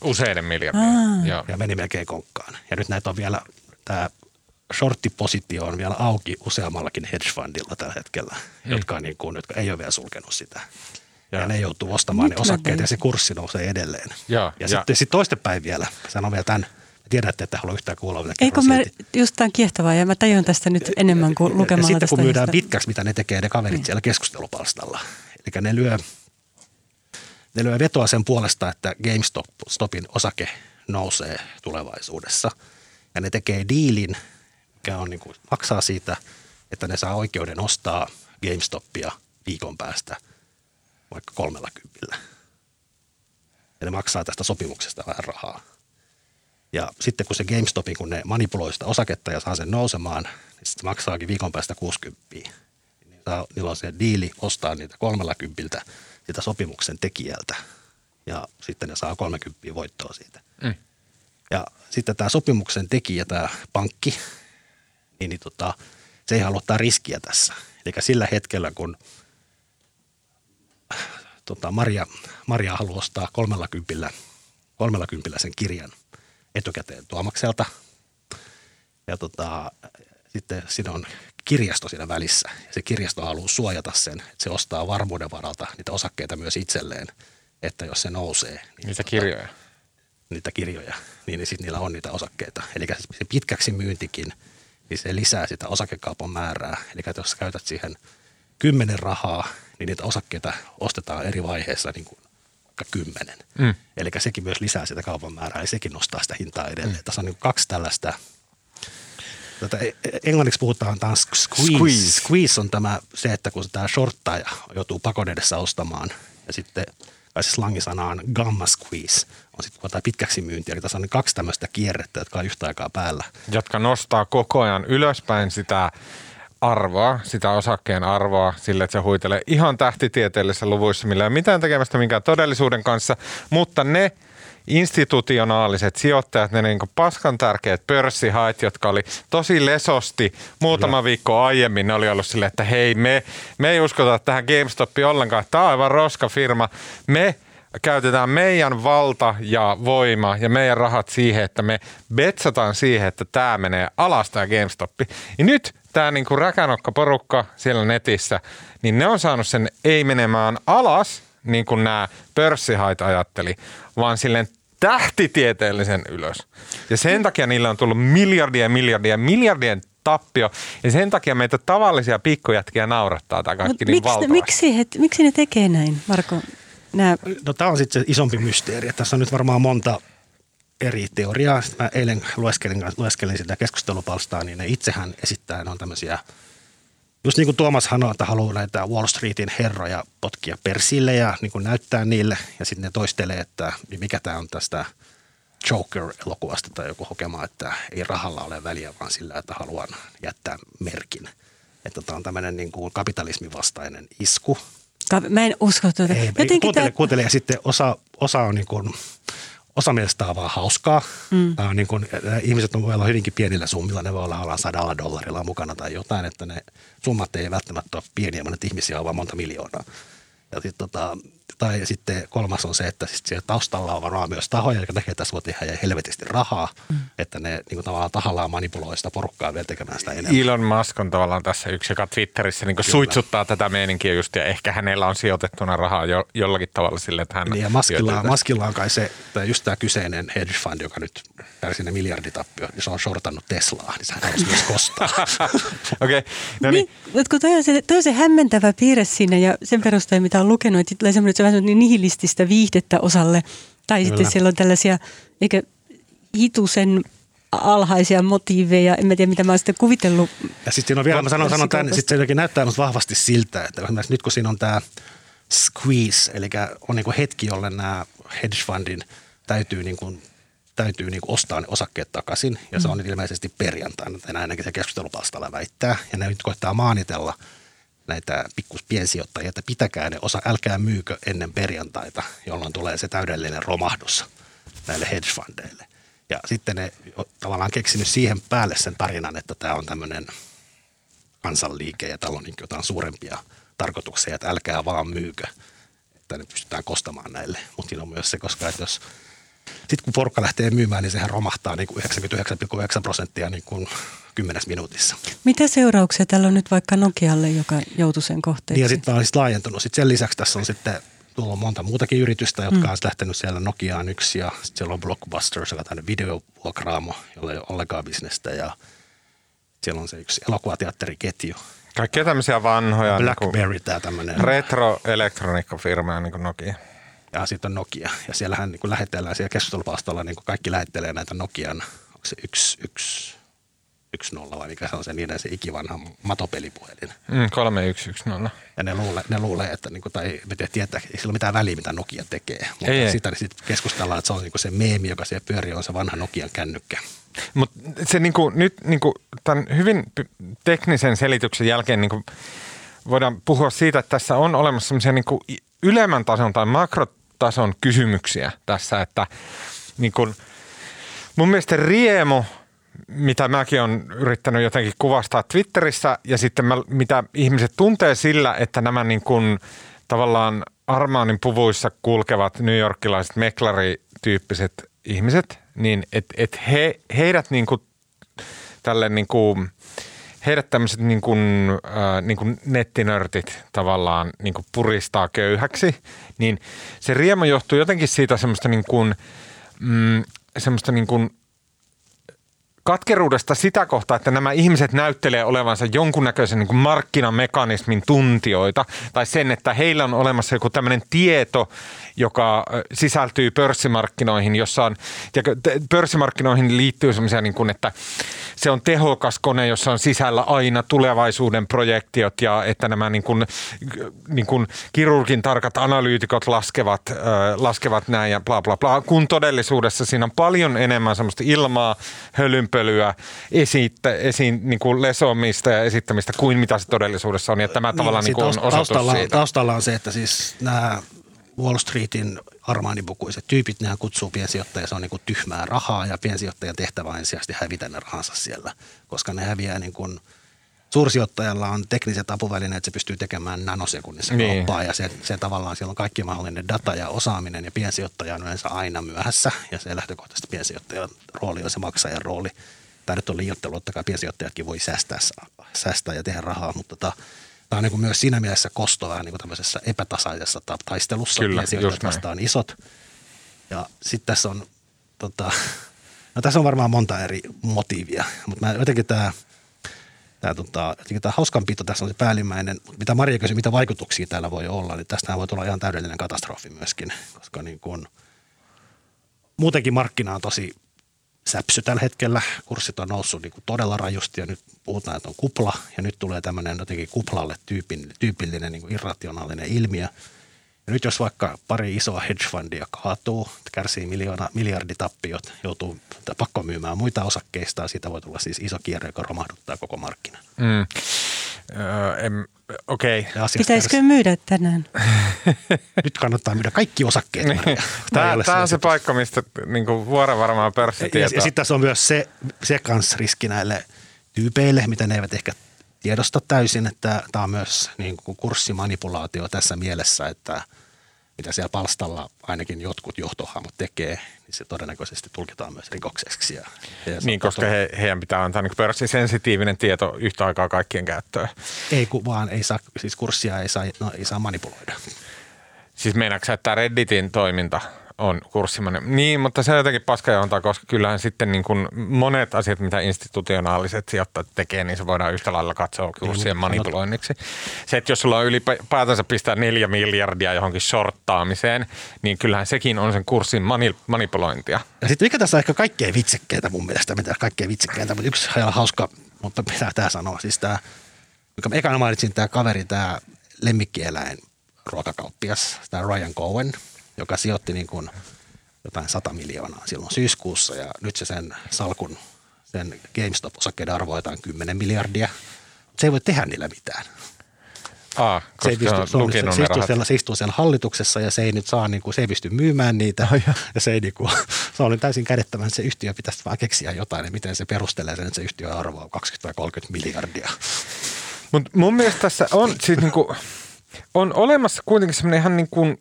[SPEAKER 1] useiden miljardien.
[SPEAKER 3] Ja meni melkein konkkaan. Ja nyt näitä on vielä, tämä shorttipositio on vielä auki useammallakin hedge fundilla tällä hetkellä, mm. jotka, on niin kuin, jotka ei ole vielä sulkenut sitä. Ja, ja ne joutuu ostamaan Nyt ne osakkeet ja se kurssi nousee edelleen. Ja, ja, ja. sitten sit toistepäin vielä, sanon vielä tämän, tiedätte, että haluan yhtään kuulla, mitä
[SPEAKER 2] Eikö mä just tämän kiehtovaa ja mä tajun tästä nyt enemmän kuin lukemalla
[SPEAKER 3] ja sitten kun myydään pitkäksi, mitä ne tekee ne kaverit niin. siellä keskustelupalstalla. Eli ne lyö, ne lyö vetoa sen puolesta, että GameStopin osake nousee tulevaisuudessa. Ja ne tekee diilin, mikä on niin kuin, maksaa siitä, että ne saa oikeuden ostaa GameStopia viikon päästä vaikka kolmella kympillä. Ja ne maksaa tästä sopimuksesta vähän rahaa. Ja sitten kun se GameStopin, kun ne manipuloi sitä osaketta ja saa sen nousemaan, niin sitten maksaakin viikon päästä 60. Niin saa, niillä on se diili ostaa niitä 30 sitä sopimuksen tekijältä. Ja sitten ne saa 30 voittoa siitä. Mm. Ja sitten tämä sopimuksen tekijä, tämä pankki, niin, niin tota, se ei halua ottaa riskiä tässä. Eli sillä hetkellä, kun tota, Maria, Maria haluaa ostaa 30, 30 sen kirjan – etukäteen Tuomakselta. Ja tota, sitten siinä on kirjasto siinä välissä. Ja se kirjasto haluaa suojata sen, että se ostaa varmuuden varalta niitä osakkeita myös itselleen, että jos se nousee. Niin
[SPEAKER 1] niitä tota, kirjoja.
[SPEAKER 3] Niitä kirjoja, niin, niin sitten niillä on niitä osakkeita. Eli se pitkäksi myyntikin, niin se lisää sitä osakekaupan määrää. Eli jos käytät siihen kymmenen rahaa, niin niitä osakkeita ostetaan eri vaiheessa niin kuin vaikka kymmenen. Mm. Eli sekin myös lisää sitä kaupan määrää ja sekin nostaa sitä hintaa edelleen. Mm. Tässä on niin kaksi tällaista Tätä e- e- englanniksi puhutaan taas squeeze. squeeze. Squeeze on tämä, se, että kun tämä shorttaja joutuu pakon edessä ostamaan ja sitten tai se slangisana on gamma squeeze, on sitten kun pitkäksi myyntiä. Eli tässä on kaksi tämmöistä kierrettä, jotka on yhtä aikaa päällä.
[SPEAKER 1] Jotka nostaa koko ajan ylöspäin sitä arvoa, sitä osakkeen arvoa sille, että se huitelee ihan tähtitieteellisissä luvuissa, millä ei ole mitään tekemästä minkään todellisuuden kanssa, mutta ne institutionaaliset sijoittajat, ne niin paskan tärkeät pörssihait, jotka oli tosi lesosti muutama Kyllä. viikko aiemmin, ne oli ollut silleen, että hei, me, me ei uskota tähän GameStopiin ollenkaan, tämä on aivan roskafirma, me käytetään meidän valta ja voima ja meidän rahat siihen, että me betsataan siihen, että tämä menee alas tämä GameStop. Ja nyt tämä niinku räkänokka porukka siellä netissä, niin ne on saanut sen ei menemään alas, niin kuin nämä pörssihait ajatteli, vaan silleen tähtitieteellisen ylös. Ja sen takia niillä on tullut miljardia, miljardia, miljardien tappio. Ja sen takia meitä tavallisia pikkujätkiä naurattaa tämä kaikki Mut niin miksi,
[SPEAKER 2] miksi, he, miksi ne tekee näin, Marko?
[SPEAKER 3] Nää... No tämä on sitten se isompi mysteeri. Tässä on nyt varmaan monta eri teoriaa. Sitten mä eilen lueskelin, lueskelin sitä keskustelupalstaa, niin ne itsehän esittää, ne on tämmöisiä, just niin kuin Tuomas sanoi, että haluaa näitä Wall Streetin herroja potkia persille ja niin kuin näyttää niille. Ja sitten ne toistelee, että mikä tämä on tästä Joker-elokuvasta tai joku hokema, että ei rahalla ole väliä, vaan sillä, että haluan jättää merkin. Että tämä on tämmöinen niin kuin kapitalismin vastainen isku.
[SPEAKER 2] Mä en usko tuota. Ei,
[SPEAKER 3] kuuntele, tämä... kuuntele, ja sitten osa, osa on niin kuin, osa mielestä on vaan hauskaa. Mm. Tämä on niin kuin, ihmiset on voi olla hyvinkin pienillä summilla, ne voi olla, olla sadalla dollarilla mukana tai jotain, että ne summat ei välttämättä ole pieniä, mutta ihmisiä on vaan monta miljoonaa. Ja sit, tota, tai sitten kolmas on se, että sit siellä taustalla on varmaan myös tahoja, jotka näkee, että tässä voi tehdä helvetisti rahaa, mm. että ne niin kuin tavallaan tahallaan manipuloi sitä porukkaa vielä tekemään sitä enemmän.
[SPEAKER 1] Elon Musk on tavallaan tässä yksi, joka Twitterissä niin suitsuttaa tätä meininkiä just, ja ehkä hänellä on sijoitettuna rahaa jo, jollakin tavalla sille, että hän...
[SPEAKER 3] Niin, ja Muskilla, Muskilla on kai se, just tämä kyseinen hedge fund, joka nyt kärsi ne miljarditappio, niin se on shortannut Teslaa, niin sehän haluaisi myös kostaa. [LAUGHS]
[SPEAKER 1] Okei, okay, no niin.
[SPEAKER 2] niin kun toi on, se, toi on se hämmentävä piirre siinä, ja sen perusteella, mitä on lukenut, että tulee semmoinen, että se on vähän niin nihilististä viihdettä osalle. Tai Kyllä. sitten siellä on tällaisia, eikä hitusen alhaisia motiiveja, en mä tiedä mitä mä oon sitten kuvitellut.
[SPEAKER 3] Ja sitten on vielä, mä sanon, sanon tämän, sitten se jotenkin näyttää vahvasti siltä, että nyt kun siinä on tämä squeeze, eli on niin kuin hetki, jolle nämä hedge fundin täytyy niin kuin täytyy niin ostaa ne osakkeet takaisin, ja se on mm. ilmeisesti perjantaina, näin ainakin se keskustelupalstalla väittää, ja ne nyt koittaa maanitella – näitä pikkus piensijoittajia, että pitäkää ne osa, älkää myykö ennen perjantaita, jolloin tulee se täydellinen romahdus näille hedge fundeille. Ja sitten ne tavallaan keksinyt siihen päälle sen tarinan, että tämä on tämmöinen kansanliike ja täällä on niin jotain suurempia tarkoituksia, että älkää vaan myykö, että ne pystytään kostamaan näille. Mutta siinä on myös se, koska että jos Sitten kun porukka lähtee myymään, niin sehän romahtaa niin kuin 99,9 prosenttia niin kuin kymmenessä minuutissa.
[SPEAKER 2] Mitä seurauksia tällä on nyt vaikka Nokialle, joka joutui sen kohteeksi?
[SPEAKER 3] Niin ja sitten on sit laajentunut. Sitten sen lisäksi tässä on sitten tullut monta muutakin yritystä, jotka mm. on lähtenyt siellä Nokiaan yksi ja sitten siellä on Blockbusters, joka on videovuokraamo, jolla ei ole ollenkaan bisnestä ja siellä on se yksi elokuvateatteriketju.
[SPEAKER 1] Kaikkia tämmöisiä vanhoja.
[SPEAKER 3] Blackberry niin tämä tämmöinen.
[SPEAKER 1] Retro-elektroniikkafirma niin kuin Nokia.
[SPEAKER 3] Ja sitten on Nokia. Ja siellähän niin lähetellään siellä keskustelupalstalla, niin kaikki lähettelee näitä Nokian, onko se yksi, yksi 1-0 vai mikä se on se niiden se ikivanha matopelipuhelin.
[SPEAKER 1] Mm, 3110.
[SPEAKER 3] Ja ne luulee, ne luulee että niinku, tai me tietää, ei sillä ole mitään väliä, mitä Nokia tekee. Mutta
[SPEAKER 1] ei,
[SPEAKER 3] sitä ei. sit keskustellaan, että se on niinku se meemi, joka siellä pyörii, on se vanha Nokian kännykkä.
[SPEAKER 1] Mutta se niinku, nyt niinku, tämän hyvin teknisen selityksen jälkeen niinku, voidaan puhua siitä, että tässä on olemassa sellaisia niinku ylemmän tason tai makrotason kysymyksiä tässä, että niinku, mun mielestä riemu – mitä mäkin olen yrittänyt jotenkin kuvastaa Twitterissä ja sitten mä, mitä ihmiset tuntee sillä, että nämä niin kuin tavallaan Armaanin puvuissa kulkevat newyorkilaiset meklarityyppiset ihmiset, niin että et he, heidät niin kuin tälle niin kuin, heidät tämmöiset niin kuin, äh, niin kuin nettinörtit tavallaan niin kuin puristaa köyhäksi, niin se riema johtuu jotenkin siitä semmoista niin kuin, mm, semmoista niin kuin katkeruudesta sitä kohtaa, että nämä ihmiset näyttelee olevansa jonkunnäköisen niin markkinamekanismin tuntijoita tai sen, että heillä on olemassa joku tämmöinen tieto, joka sisältyy pörssimarkkinoihin, jossa on, ja pörssimarkkinoihin liittyy semmoisia niin kuin, että se on tehokas kone, jossa on sisällä aina tulevaisuuden projektiot ja että nämä niin kuin, niin kuin kirurgin tarkat analyytikot laskevat, äh, laskevat näin ja bla bla bla, kun todellisuudessa siinä on paljon enemmän semmoista ilmaa, hölynpölyä, esittä, esiin niin kuin lesomista ja esittämistä kuin mitä se todellisuudessa on. Ja tämä niin, tavallaan niin kuin on osoitus
[SPEAKER 3] taustalla,
[SPEAKER 1] siitä.
[SPEAKER 3] Taustalla on se, että siis nämä Wall Streetin armaanibukuiset tyypit, nehän kutsuu piensijoittajia, se on niin kuin tyhmää rahaa ja piensijoittajan tehtävä on ensisijaisesti hävitä ne rahansa siellä, koska ne häviää niin kuin suursijoittajalla on tekniset apuvälineet, että se pystyy tekemään nanosekunnissa niin. kauppaa ja se, se tavallaan siellä on kaikki mahdollinen data ja osaaminen ja piensijoittaja on yleensä aina myöhässä ja se lähtökohtaisesti piensijoittajan rooli on se maksajan rooli. Tämä nyt on liioittelu, että kai piensijoittajatkin voi säästää, säästää ja tehdä rahaa, mutta tota, tämä on niin kuin myös siinä mielessä kosto vähän niin kuin tämmöisessä epätasaisessa taistelussa.
[SPEAKER 1] Kyllä,
[SPEAKER 3] just vastaan isot. Ja sitten tässä on, tota, no tässä on varmaan monta eri motiivia, mutta mä jotenkin tämä – tämä, tota, tämä hauskanpito tässä on se päällimmäinen. Mitä Maria kysyi, mitä vaikutuksia täällä voi olla, niin tästä voi tulla ihan täydellinen katastrofi myöskin, koska niin kuin, muutenkin markkina on tosi säpsy tällä hetkellä. Kurssit on noussut niin kuin todella rajusti ja nyt puhutaan, että on kupla ja nyt tulee tämmöinen jotenkin kuplalle tyypillinen, tyypillinen niin kuin irrationaalinen ilmiö. Ja nyt jos vaikka pari isoa hedgefundia kaatuu, kärsii miljoona, miljarditappiot, joutuu pakko myymään muita osakkeista, siitä voi tulla siis iso kierre, joka romahduttaa koko markkinan. Mm.
[SPEAKER 1] Öö, Okei. Okay.
[SPEAKER 2] Pitäisikö myydä tänään? [LAUGHS]
[SPEAKER 3] Nyt kannattaa myydä kaikki osakkeet.
[SPEAKER 1] Niin. Tämä, tämä on se paikka, mistä niin vuoren varmaan pörssitieto. Ja,
[SPEAKER 3] ja, ja sitten tässä on myös se, se kans riski näille tyypeille, mitä ne eivät ehkä tiedosta täysin, että tämä on myös niin kuin kurssimanipulaatio tässä mielessä, että mitä siellä palstalla ainakin jotkut johtohahmot tekee, niin se todennäköisesti tulkitaan myös rikokseksi. Ja,
[SPEAKER 1] niin, koska he, heidän pitää antaa niin pörssisensitiivinen tieto yhtä aikaa kaikkien käyttöön.
[SPEAKER 3] Ei, kun vaan ei saa, siis kurssia ei saa, no, ei saa manipuloida.
[SPEAKER 1] Siis meinaatko että Redditin toiminta on kurssimainen. Niin, mutta se on jotenkin paskajontaa, koska kyllähän sitten niin kuin monet asiat, mitä institutionaaliset sijoittajat tekee, niin se voidaan yhtä lailla katsoa kurssien manipuloinniksi. Se, että jos sulla on ylipäätänsä pistää neljä miljardia johonkin shorttaamiseen, niin kyllähän sekin on sen kurssin mani- manipulointia.
[SPEAKER 3] Ja sitten mikä tässä on ehkä kaikkein vitsekkeitä mun mielestä, mitä kaikkein vitsekkeitä, mutta yksi ihan hauska, mutta mitä tämä sanoa, siis tämä, mikä ekana mainitsin, tämä kaveri, tämä lemmikkieläin ruokakauppias, tämä Ryan Cohen – joka sijoitti niin kuin jotain 100 miljoonaa silloin syyskuussa ja nyt se sen salkun, sen GameStop-osakkeiden arvo jotain 10 miljardia. Se ei voi tehdä niillä mitään.
[SPEAKER 1] Aa, se, ei pysty, se, on, se, se, istuu
[SPEAKER 3] siellä, se istuu siellä hallituksessa ja se ei nyt saa, niin kuin, se ei pysty myymään niitä. [LAUGHS] Oh, ja se, ei, niin kuin, [LAUGHS] se on täysin kädettävän, se yhtiö pitäisi vaan keksiä jotain, miten se perustelee sen, että se yhtiö arvoa 20 vai 30 miljardia.
[SPEAKER 1] Mut mun mielestä tässä on, siis niin kuin, on olemassa kuitenkin semmoinen ihan niin kuin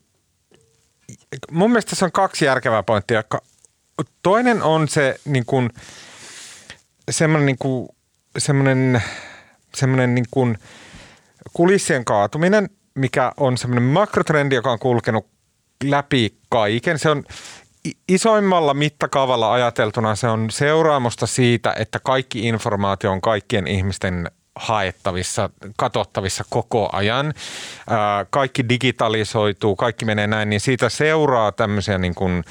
[SPEAKER 1] mun mielestä se on kaksi järkevää pointtia. toinen on se niin kuin, semmoinen, niin kuin, semmoinen, semmoinen niin kuin kulissien kaatuminen, mikä on semmoinen makrotrendi, joka on kulkenut läpi kaiken. Se on isoimmalla mittakaavalla ajateltuna se on seuraamusta siitä, että kaikki informaatio on kaikkien ihmisten haettavissa, katsottavissa koko ajan. Kaikki digitalisoituu, kaikki menee näin, niin siitä seuraa tämmöisiä niin kuin,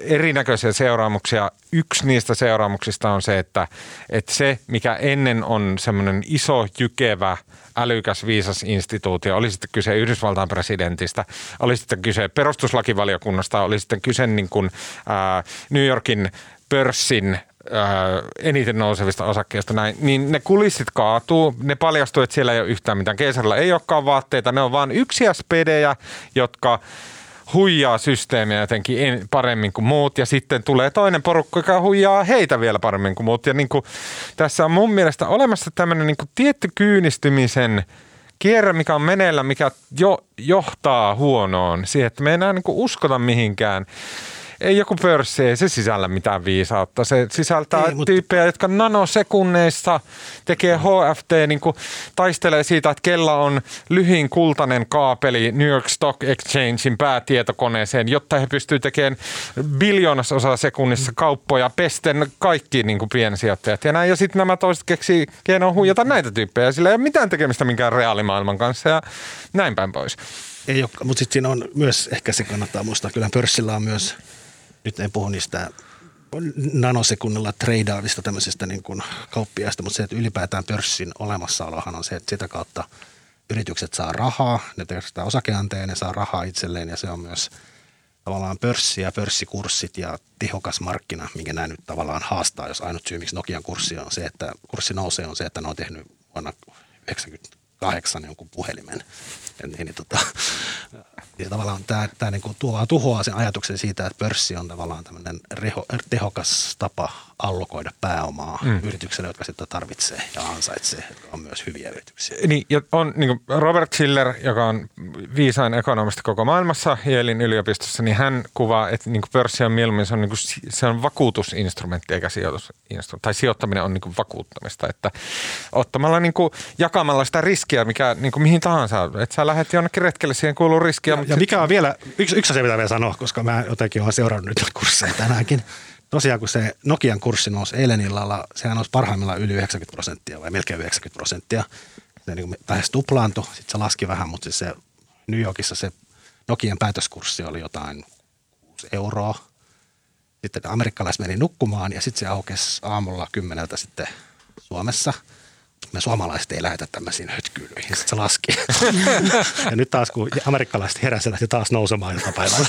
[SPEAKER 1] erinäköisiä seuraamuksia. Yksi niistä seuraamuksista on se, että, että se, mikä ennen on semmoinen iso, jykevä, älykäs, viisas instituutio, oli sitten kyse Yhdysvaltain presidentistä, oli sitten kyse perustuslakivaliokunnasta, oli sitten kyse niin kuin, ää, New Yorkin pörssin eniten nousevista osakkeista näin, niin ne kulissit kaatuu, ne paljastuu, että siellä ei ole yhtään mitään. Keisarilla ei olekaan vaatteita, ne on vain yksiä spedejä, jotka huijaa systeemiä jotenkin paremmin kuin muut. Ja sitten tulee toinen porukka, joka huijaa heitä vielä paremmin kuin muut. Ja niin kuin, tässä on mun mielestä olemassa tämmöinen niin kuin tietty kyynistymisen kierre, mikä on meneillä, mikä jo johtaa huonoon. Siihen, että me ei enää niin kuin uskota mihinkään ei joku pörssi, ei se sisällä mitään viisautta. Se sisältää ei, mutta... tyyppejä, jotka nanosekunneissa tekee HFT, niin kuin taistelee siitä, että kella on lyhin kultainen kaapeli New York Stock Exchangein päätietokoneeseen, jotta he pystyvät tekemään osa sekunnissa kauppoja pesten kaikki niin kuin piensijoittajat ja näin. Ja sitten nämä toiset keksii keinoa huijata näitä tyyppejä. Sillä ei ole mitään tekemistä minkään reaalimaailman kanssa ja näin päin pois.
[SPEAKER 3] Ei ole, mutta sitten siinä on myös, ehkä se kannattaa muistaa, kyllä pörssillä on myös nyt en puhu niistä nanosekunnilla treidaavista tämmöisistä niin kuin kauppiaista, mutta se, että ylipäätään pörssin olemassaolohan on se, että sitä kautta yritykset saa rahaa, ne tekevät osakeanteja, ne saa rahaa itselleen ja se on myös tavallaan pörssi ja pörssikurssit ja tehokas markkina, minkä nämä nyt tavallaan haastaa, jos ainut syy, miksi Nokian kurssi on se, että kurssi nousee, on se, että ne on tehnyt vuonna 98 jonkun puhelimen. Niin, niin, tota, ja [LAUGHS] tavallaan tämä, tämä niin kuin tuo, tuhoaa sen ajatuksen siitä, että pörssi on tavallaan tämmöinen reho, tehokas tapa allokoida pääomaa mm. yritykselle, jotka sitä tarvitsee ja ansaitsee, jotka on myös hyviä yrityksiä.
[SPEAKER 1] Niin, ja on niin kuin Robert Schiller, joka on viisain ekonomisti koko maailmassa Yalein yliopistossa, niin hän kuvaa, että niin kuin pörssi on mieluummin se on, niin kuin, se on vakuutusinstrumentti eikä sijoitusinstrumentti. Tai sijoittaminen on niin kuin vakuuttamista, että ottamalla niin kuin, jakamalla sitä riskiä, mikä niin kuin mihin tahansa, että sä lähdet jonnekin retkelle, siihen kuuluu riskiä.
[SPEAKER 3] Ja, ja mikä on vielä, yksi, yksi asia mitä vielä sanoa, koska mä jotenkin olen seurannut nyt kursseja tänäänkin – tosiaan kun se Nokian kurssi nousi eilen illalla, sehän nousi parhaimmillaan yli 90 prosenttia vai melkein 90 prosenttia. Se niin kuin lähes tuplaantui, sitten se laski vähän, mutta siis se New Yorkissa se Nokian päätöskurssi oli jotain 6 euroa. Sitten amerikkalaiset meni nukkumaan ja sitten se aukesi aamulla kymmeneltä sitten Suomessa. Me suomalaiset ei lähetä tämmöisiin hötkylyihin, sitten se laski. [LAUGHS] ja nyt taas kun amerikkalaiset heräsivät, ja taas nousemaan iltapäivällä.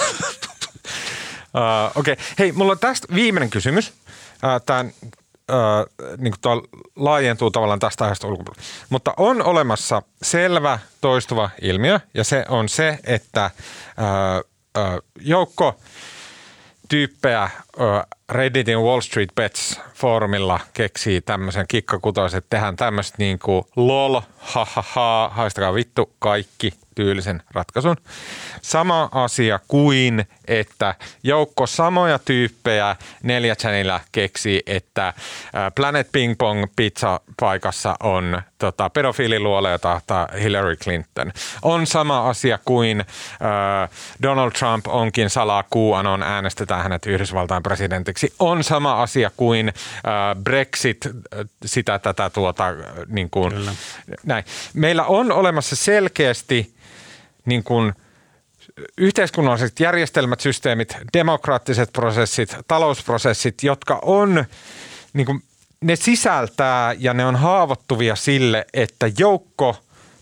[SPEAKER 1] Uh, Okei, okay. hei, mulla on tästä viimeinen kysymys. Uh, Tämä uh, niin laajentuu tavallaan tästä aiheesta ulkopuolella. Mutta on olemassa selvä toistuva ilmiö, ja se on se, että uh, uh, joukko tyyppejä Redditin Wall Street Bets foorumilla keksii tämmöisen kikkakutoisen, että tehdään tämmöistä niin kuin lol, ha ha ha, haistakaa vittu kaikki tyylisen ratkaisun. Sama asia kuin, että joukko samoja tyyppejä neljä channelilla keksii, että Planet Ping Pong pizza paikassa on tota, pedofiililuole, jota tahtaa Hillary Clinton. On sama asia kuin äh, Donald Trump onkin salaa QAnon, äänestetään hänet Yhdysvaltain presidentiksi. On sama asia kuin äh, Brexit, sitä tätä tuota, niin kuin, näin. Meillä on olemassa selkeästi niin kuin yhteiskunnalliset järjestelmät, systeemit, demokraattiset prosessit, talousprosessit, jotka on niin kuin, ne sisältää ja ne on haavoittuvia sille, että joukko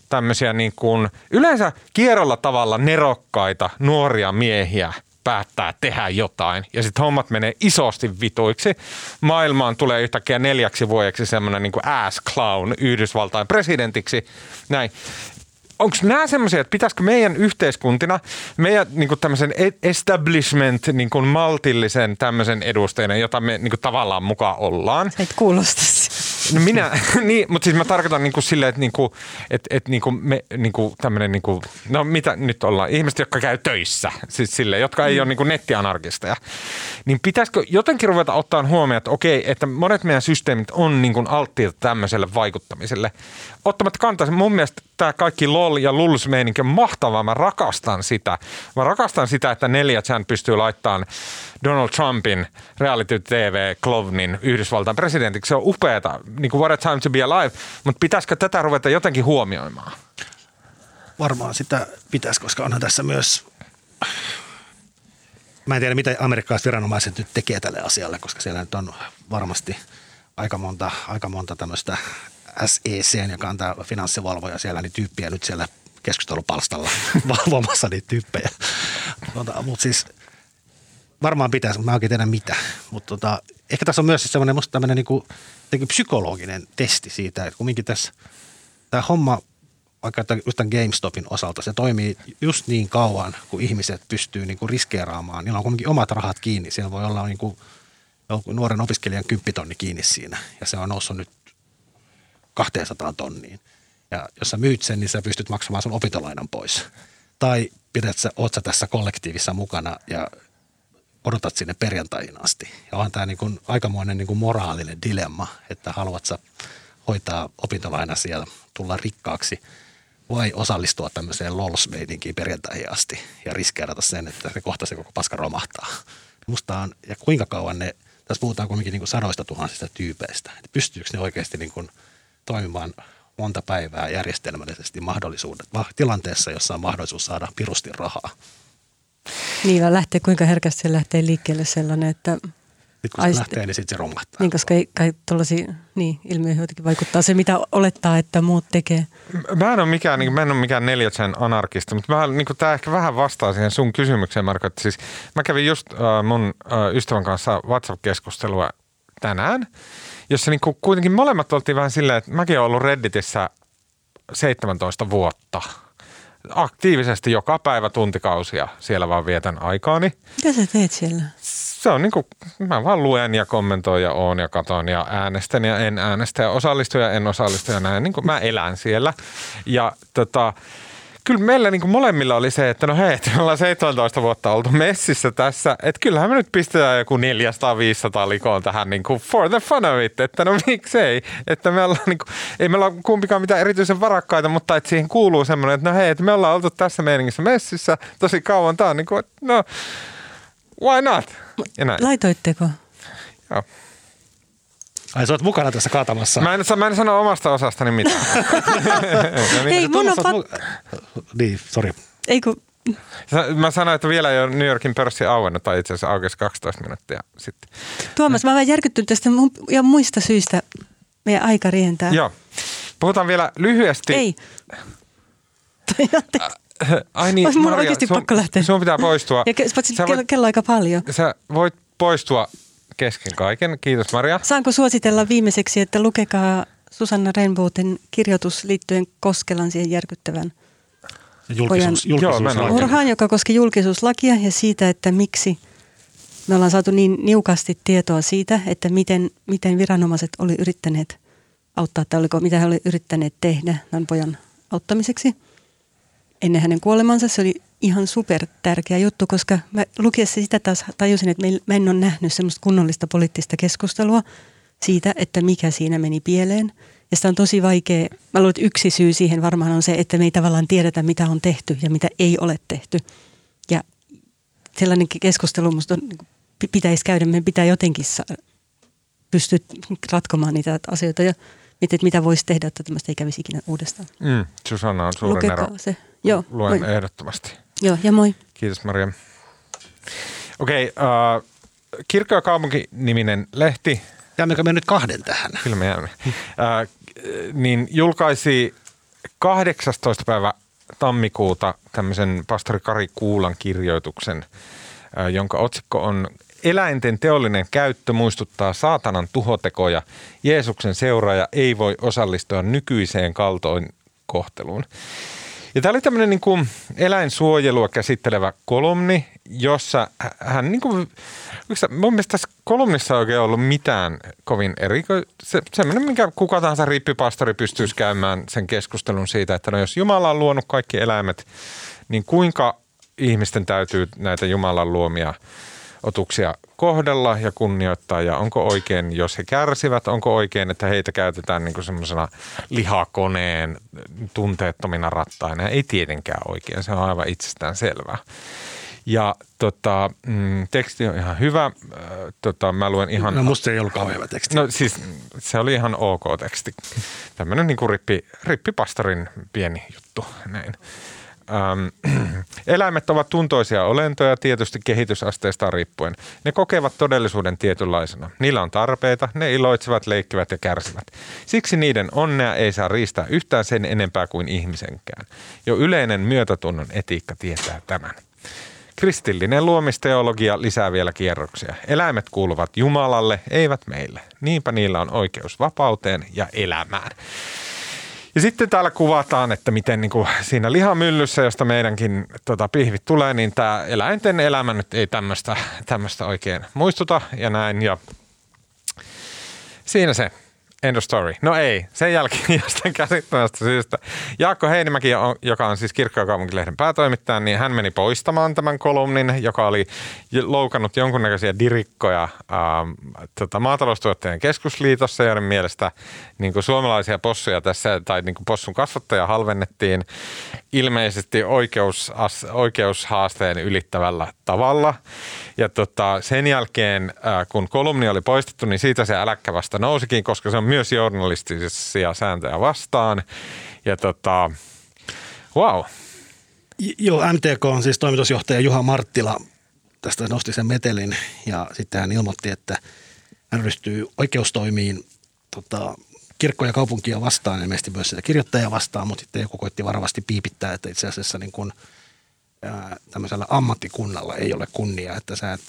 [SPEAKER 1] tämmöisiä niin kuin, yleensä kierrolla tavalla nerokkaita nuoria miehiä päättää tehdä jotain ja sitten hommat menee isosti vituiksi. Maailmaan tulee yhtäkkiä neljäksi vuodeksi semmoinen niin ass clown Yhdysvaltain presidentiksi. Näin onko nämä semmoisia, että pitäisikö meidän yhteiskuntina, meidän niin kuin tämmöisen e- establishment niin kuin maltillisen tämmöisen edustajana, jota me niin kuin tavallaan mukaan ollaan.
[SPEAKER 2] Sä et kuulosta
[SPEAKER 1] No minä, [LAUGHS] niin, mutta siis mä tarkoitan niin kuin silleen, että, niin kuin, että, että niin kuin me, niin kuin tämmöinen, niin kuin, no mitä nyt ollaan, ihmiset, jotka käy töissä, siis silleen, jotka ei mm. ole niin kuin nettianarkisteja, niin pitäisikö jotenkin ruveta ottaa huomioon, että okei, että monet meidän systeemit on niin kuin alttiita tämmöiselle vaikuttamiselle. Ottamatta kantaa, mun mielestä tämä kaikki LOL ja LULS on mahtavaa, mä rakastan sitä. Mä rakastan sitä, että neljä chan pystyy laittamaan Donald Trumpin reality TV-klovnin Yhdysvaltain presidentiksi. Se on upeata, niin kuin what a time to be alive, mutta pitäisikö tätä ruveta jotenkin huomioimaan?
[SPEAKER 3] Varmaan sitä pitäisi, koska onhan tässä myös, mä en tiedä mitä amerikkalaiset viranomaiset nyt tekee tälle asialle, koska siellä nyt on varmasti aika monta, aika monta tämmöistä SEC, joka on tämä finanssivalvoja siellä, niin tyyppiä nyt siellä keskustelupalstalla [LAUGHS] valvomassa niitä tyyppejä. Mutta, mutta siis varmaan pitäisi, mutta mä oikein tiedä mitä. Mutta tota, ehkä tässä on myös siis semmoinen musta tämmöinen niin psykologinen testi siitä, että kumminkin tässä tämä homma, vaikka just tämän GameStopin osalta, se toimii just niin kauan, kun ihmiset pystyy niin kuin riskeeraamaan. Niillä on kumminkin omat rahat kiinni. Siellä voi olla niin kuin nuoren opiskelijan kymppitonni kiinni siinä ja se on noussut nyt 200 tonniin. Ja jos sä myyt sen, niin sä pystyt maksamaan sun opintolainan pois. Tai pidät sä, oot sä tässä kollektiivissa mukana ja odotat sinne perjantaihin asti. Ja on tämä niin aikamoinen niin moraalinen dilemma, että haluat sä hoitaa opintolainasi ja tulla rikkaaksi vai osallistua tämmöiseen lols perjantaihin asti ja riskeerata sen, että se kohta se koko paska romahtaa. Musta on, ja kuinka kauan ne, tässä puhutaan kuitenkin niin kuin sadoista tuhansista tyypeistä, että pystyykö ne oikeasti niin kuin toimimaan monta päivää järjestelmällisesti mahdollisuudet, tilanteessa, jossa on mahdollisuus saada pirusti rahaa.
[SPEAKER 2] Niin, vaan lähtee, kuinka herkästi se lähtee liikkeelle sellainen, että...
[SPEAKER 3] Sitten kun se aisti, lähtee, niin sitten se romahtaa.
[SPEAKER 2] Niin, koska ei kai tuollaisia niin, ilmiöihin jotenkin vaikuttaa se, mitä olettaa, että muut tekee.
[SPEAKER 1] Mä en ole mikään, niin, mä en ole mikään neljätsen anarkisti, mutta mä, niin tämä ehkä vähän vastaa siihen sun kysymykseen, Marko. Että siis mä kävin just äh, mun äh, ystävän kanssa WhatsApp-keskustelua tänään, jossa niin kuin kuitenkin molemmat oltiin vähän silleen, että mäkin olen ollut Redditissä 17 vuotta – aktiivisesti joka päivä tuntikausia siellä vaan vietän aikaani.
[SPEAKER 2] Mitä sä teet siellä?
[SPEAKER 1] Se on niin kuin, mä vaan luen ja kommentoin ja oon ja katon ja äänestän ja en äänestä ja osallistun ja en osallistu ja näin. Niin kuin mä elän siellä. Ja tota, kyllä meillä niin molemmilla oli se, että no hei, me ollaan 17 vuotta oltu messissä tässä, että kyllähän me nyt pistetään joku 400-500 likoon tähän niin kuin for the fun of it, että no miksei, että me ollaan niin kuin, ei meillä ole kumpikaan mitään erityisen varakkaita, mutta että siihen kuuluu semmoinen, että no hei, että me ollaan oltu tässä meiningissä messissä tosi kauan, tämä on niin kuin, no why not?
[SPEAKER 2] Ja näin. Laitoitteko?
[SPEAKER 1] Joo.
[SPEAKER 3] Ai sä oot mukana tässä kaatamassa.
[SPEAKER 1] Mä en, mä en sano omasta osastani mitään. [LAUGHS]
[SPEAKER 2] Hei, mun on
[SPEAKER 3] pat... Niin, sori.
[SPEAKER 2] Ei kun...
[SPEAKER 1] Mä sanoin, että vielä ei ole New Yorkin pörssi auennut, tai itse asiassa aukesi 12 minuuttia sitten.
[SPEAKER 2] Tuomas, mä olen järkyttynyt tästä ja muista syistä. Meidän aika rientää.
[SPEAKER 1] Joo. Puhutaan vielä lyhyesti.
[SPEAKER 2] Ei.
[SPEAKER 1] Ai niin,
[SPEAKER 2] Olisi mun oikeasti sun, pakko lähteä.
[SPEAKER 1] Sun pitää poistua.
[SPEAKER 2] Ja kello, kello aika paljon.
[SPEAKER 1] Sä voit poistua kesken kaiken. Kiitos Maria.
[SPEAKER 2] Saanko suositella viimeiseksi, että lukekaa Susanna Renbootin kirjoitus liittyen Koskelan siihen järkyttävän
[SPEAKER 3] julkisuus, julkisuuslakia.
[SPEAKER 2] joka koski julkisuuslakia ja siitä, että miksi me ollaan saatu niin niukasti tietoa siitä, että miten, miten viranomaiset oli yrittäneet auttaa, tai oliko, mitä he olivat yrittäneet tehdä tämän pojan auttamiseksi ennen hänen kuolemansa. Se oli ihan super tärkeä juttu, koska mä lukiessa sitä taas tajusin, että mä en ole nähnyt semmoista kunnollista poliittista keskustelua siitä, että mikä siinä meni pieleen. Ja sitä on tosi vaikea, mä luulen, että yksi syy siihen varmaan on se, että me ei tavallaan tiedetä, mitä on tehty ja mitä ei ole tehty. Ja sellainen keskustelu musta on, pitäisi käydä, meidän pitää jotenkin pystyä ratkomaan niitä asioita ja miettiä, että mitä voisi tehdä, että tämmöistä ei kävisi ikinä uudestaan.
[SPEAKER 1] Mm, Susanna on suuren Lukekaa ero.
[SPEAKER 2] se. Joo,
[SPEAKER 1] Luen moi. ehdottomasti.
[SPEAKER 2] Joo, ja moi.
[SPEAKER 1] Kiitos Maria. Okei, okay, uh, Kirkko ja kaupunki-niminen lehti.
[SPEAKER 3] Jäämmekö me nyt kahden tähän?
[SPEAKER 1] Kyllä me jäämme. Uh, niin julkaisi 18. päivä tammikuuta tämmöisen pastori Kari Kuulan kirjoituksen, uh, jonka otsikko on Eläinten teollinen käyttö muistuttaa saatanan tuhotekoja. Jeesuksen seuraaja ei voi osallistua nykyiseen kaltoin kohteluun. Ja tämä oli tämmöinen niin kuin eläinsuojelua käsittelevä kolumni, jossa hän niin kuin, mun mielestä tässä kolumnissa ei oikein ollut mitään kovin eri. Se, semmoinen, minkä kuka tahansa rippipastori pystyisi käymään sen keskustelun siitä, että no jos Jumala on luonut kaikki eläimet, niin kuinka ihmisten täytyy näitä Jumalan luomia otuksia kohdella ja kunnioittaa ja onko oikein, jos he kärsivät, onko oikein, että heitä käytetään niin semmoisena lihakoneen tunteettomina rattaina. Ei tietenkään oikein, se on aivan itsestään selvää. Ja tota, mm, teksti on ihan hyvä. Äh, tota, mä luen ihan...
[SPEAKER 3] No musta ei ollut kauhean hyvä teksti.
[SPEAKER 1] No siis se oli ihan ok teksti. Tämmöinen niin kuin rippi, rippipastorin pieni juttu. Näin. Ähm, [CLEARS THROAT] eläimet ovat tuntoisia olentoja tietysti kehitysasteesta riippuen. Ne kokevat todellisuuden tietynlaisena. Niillä on tarpeita, ne iloitsevat, leikkivät ja kärsivät. Siksi niiden onnea ei saa riistää yhtään sen enempää kuin ihmisenkään. Jo yleinen myötätunnon etiikka tietää tämän. Kristillinen luomisteologia lisää vielä kierroksia. Eläimet kuuluvat Jumalalle, eivät meille. Niinpä niillä on oikeus vapauteen ja elämään. Ja sitten täällä kuvataan, että miten niin kuin siinä lihamyllyssä, josta meidänkin tota, pihvit tulee, niin tämä eläinten elämä nyt ei tämmöistä oikein muistuta ja näin. Ja siinä se. End of story. No ei, sen jälkeen [LAUGHS] jostain käsittämästä syystä. Jaakko Heinimäki, joka on siis Kirkkokaupunkilehden päätoimittaja, niin hän meni poistamaan tämän kolumnin, joka oli loukannut jonkunnäköisiä dirikkoja ähm, tota, maataloustuottajien keskusliitossa, joiden mielestä niin kuin suomalaisia possuja tässä, tai niin kuin possun kasvattaja halvennettiin ilmeisesti oikeus, oikeushaasteen ylittävällä tavalla. Ja tota, sen jälkeen, äh, kun kolumni oli poistettu, niin siitä se äläkkä vasta nousikin, koska se on myös journalistisia sääntöjä vastaan. Ja tota, wow.
[SPEAKER 3] Joo, MTK on siis toimitusjohtaja Juha Marttila tästä nosti sen metelin ja sitten hän ilmoitti, että hän ryhtyy oikeustoimiin tota, kirkkoja ja kaupunkia vastaan, ilmeisesti myös sitä kirjoittajaa vastaan, mutta sitten joku koitti varovasti piipittää, että itse asiassa niin kuin, ää, tämmöisellä ammattikunnalla ei ole kunnia, että sä et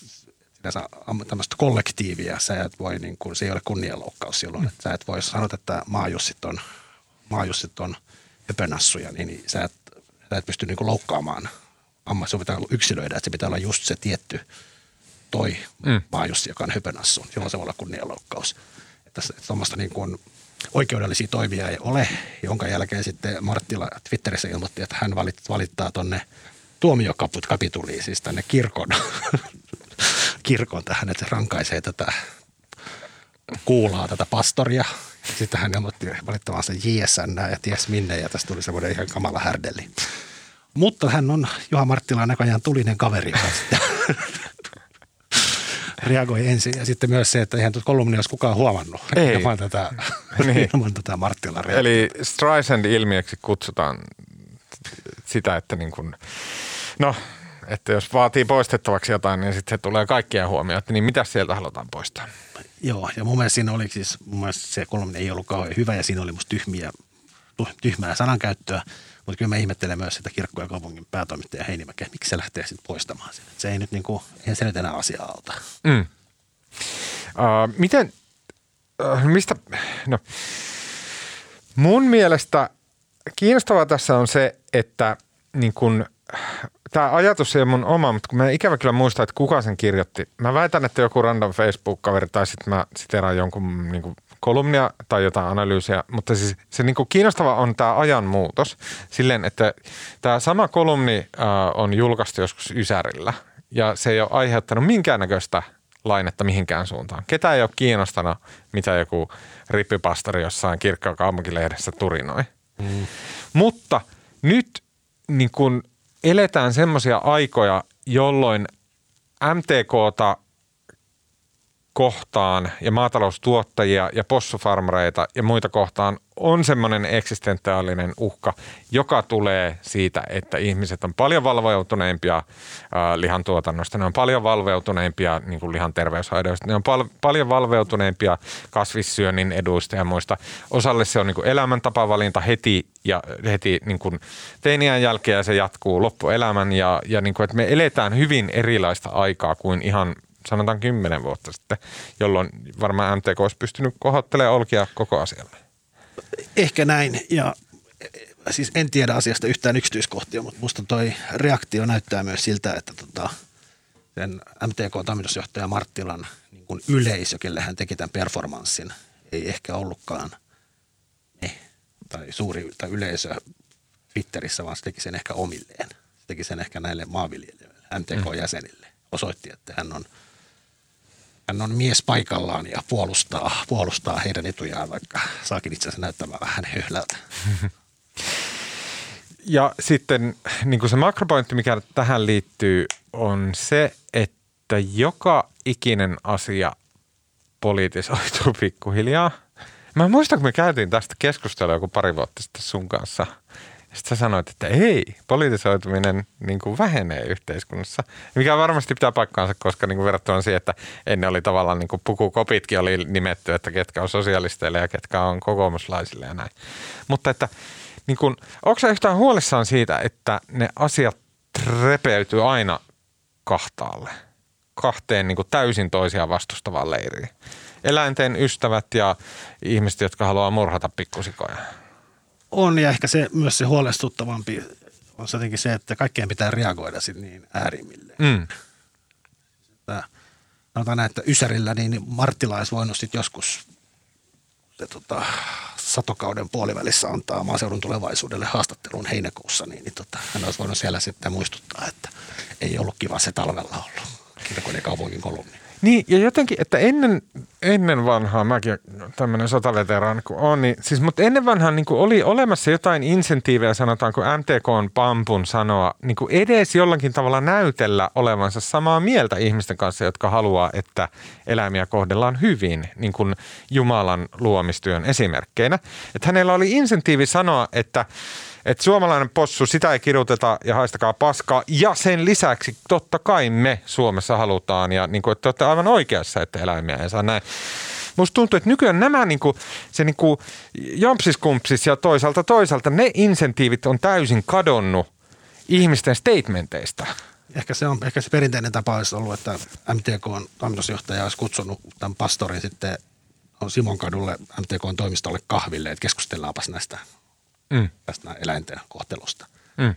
[SPEAKER 3] tämmöistä kollektiivia, sä et voi, niin kuin, se ei ole kunnianloukkaus silloin, mm. että sä et voi sanoa, että maajussit on, maajussit on höpönassuja, niin, niin sä et, sä et pysty niin kuin loukkaamaan ammatti, se pitää yksilöidä, että se pitää olla just se tietty toi mm. maajussi, joka on höpönassu, jolloin se voi olla kunnianloukkaus. Että tuommoista niin kuin oikeudellisia toimia ei ole, jonka jälkeen sitten Marttila Twitterissä ilmoitti, että hän valittaa tuonne tuomiokapituliin, siis tänne kirkon, [LAUGHS] kirkon tähän, että se rankaisee tätä kuulaa tätä pastoria. Sitten hän ilmoitti valittavansa JSN ja ties minne ja tästä tuli semmoinen ihan kamala härdeli. Mutta hän on Juha Marttila näköjään tulinen kaveri, joka [LAUGHS] reagoi ensin. Ja sitten myös se, että eihän tuota kolumnia olisi kukaan huomannut Ei. ilman tätä, [LAUGHS] niin. ilman tätä Marttilan
[SPEAKER 1] Eli Streisand-ilmiöksi kutsutaan sitä, että niin kuin, no, että jos vaatii poistettavaksi jotain, niin sitten se tulee kaikkien huomioon, että niin mitä sieltä halutaan poistaa.
[SPEAKER 3] Joo, ja mun mielestä siinä oli siis, mun mielestä se kolumni ei ollut kauhean hyvä ja siinä oli musta tyhmiä, tyhmää sanankäyttöä. Mutta kyllä mä ihmettelen myös sitä kirkko- ja kaupungin päätoimittaja Heinimäkeä, miksi se lähtee sitten poistamaan sen. Se ei nyt niin kuin, eihän se nyt enää asia alta. Mm.
[SPEAKER 1] Uh, miten, uh, mistä, no, mun mielestä kiinnostavaa tässä on se, että niin kun, tämä ajatus ei ole mun oma, mutta kun mä ikävä kyllä muista, että kuka sen kirjoitti. Mä väitän, että joku random Facebook-kaveri tai sitten mä siteraan jonkun niin kuin kolumnia tai jotain analyysiä, mutta siis se niin kuin kiinnostava on tämä ajan muutos silleen, että tämä sama kolumni äh, on julkaistu joskus Ysärillä ja se ei ole aiheuttanut minkäännäköistä lainetta mihinkään suuntaan. Ketä ei ole kiinnostanut, mitä joku rippipastori jossain kirkkaan kaupunkilehdessä turinoi. Mm. Mutta nyt niin kun eletään semmoisia aikoja, jolloin MTKta kohtaan ja maataloustuottajia ja possufarmareita ja muita kohtaan on semmoinen eksistentiaalinen uhka, joka tulee siitä, että ihmiset on paljon valveutuneimpia äh, lihantuotannosta, ne on paljon valveutuneimpia niin kuin lihan terveyshaitoista, ne on pal- paljon valveutuneimpia kasvissyönnin eduista ja muista. Osalle se on niin kuin elämäntapavalinta heti ja heti niin kuin teiniän jälkeen ja se jatkuu loppuelämän ja, ja niin kuin, että me eletään hyvin erilaista aikaa kuin ihan sanotaan kymmenen vuotta sitten, jolloin varmaan MTK olisi pystynyt kohottelemaan olkia koko asialle.
[SPEAKER 3] Ehkä näin ja siis en tiedä asiasta yhtään yksityiskohtia, mutta musta toi reaktio näyttää myös siltä, että tota, sen MTK-toimitusjohtaja Marttilan niin kuin yleisö, kelle hän teki tämän performanssin, ei ehkä ollutkaan ne tai suuri tai yleisö Twitterissä, vaan se teki sen ehkä omilleen. Se teki sen ehkä näille maanviljelijöille, MTK-jäsenille. Osoitti, että hän on, hän on mies paikallaan ja puolustaa, puolustaa heidän etujaan, vaikka saakin itse asiassa näyttämään vähän höhlältä. [LAUGHS]
[SPEAKER 1] Ja sitten niin kuin se makropointti, mikä tähän liittyy, on se, että joka ikinen asia politisoituu pikkuhiljaa. Mä muistan, kun me käytiin tästä keskustelua joku pari vuotta sitten sun kanssa. Sitten sä sanoit, että ei, politisoituminen niin kuin vähenee yhteiskunnassa. Mikä varmasti pitää paikkaansa, koska niin kuin verrattuna siihen, että ennen oli tavallaan niin kuin pukukopitkin oli nimetty, että ketkä on sosialisteille ja ketkä on kokoomuslaisille ja näin. Mutta että niin kun, onko sä yhtään huolissaan siitä, että ne asiat repeytyy aina kahtaalle? Kahteen niin kuin täysin toisiaan vastustavaan leiriin. Eläinten ystävät ja ihmiset, jotka haluaa murhata pikkusikoja.
[SPEAKER 3] On ja ehkä se myös se huolestuttavampi on se jotenkin se, että kaikkeen pitää reagoida sitten niin äärimmille. Mm. Sanotaan näin, että Ysärillä niin Marttila olisi voinut sitten joskus se, tota, satokauden puolivälissä antaa maaseudun tulevaisuudelle haastattelun heinäkuussa, niin, niin tota, hän olisi voinut siellä sitten muistuttaa, että ei ollut kiva se talvella ollut. Kirkon kaupungin kolumni.
[SPEAKER 1] Niin, ja jotenkin, että ennen, ennen vanhaa, mäkin tämmöinen sotaveteraani kun on, niin siis, mutta ennen vanhaa niin oli olemassa jotain insentiivejä, sanotaanko MTK on pampun sanoa, niin kuin edes jollakin tavalla näytellä olevansa samaa mieltä ihmisten kanssa, jotka haluaa, että eläimiä kohdellaan hyvin, niin kuin Jumalan luomistyön esimerkkeinä. Että hänellä oli insentiivi sanoa, että että suomalainen possu, sitä ei kirjoiteta ja haistakaa paskaa. Ja sen lisäksi totta kai me Suomessa halutaan ja niin kuin, että olette aivan oikeassa, että eläimiä ei saa näin. Musta tuntuu, että nykyään nämä niin kuin, se niin kuin jampsiskumpsis ja toisaalta toisaalta ne insentiivit on täysin kadonnut ihmisten statementeista.
[SPEAKER 3] Ehkä se on ehkä se perinteinen tapa olisi ollut, että MTK on toimitusjohtaja olisi kutsunut tämän pastorin sitten on Simon kadulle MTK on toimistolle kahville, että keskustellaanpas näistä mm. tästä eläinten kohtelusta. Mm.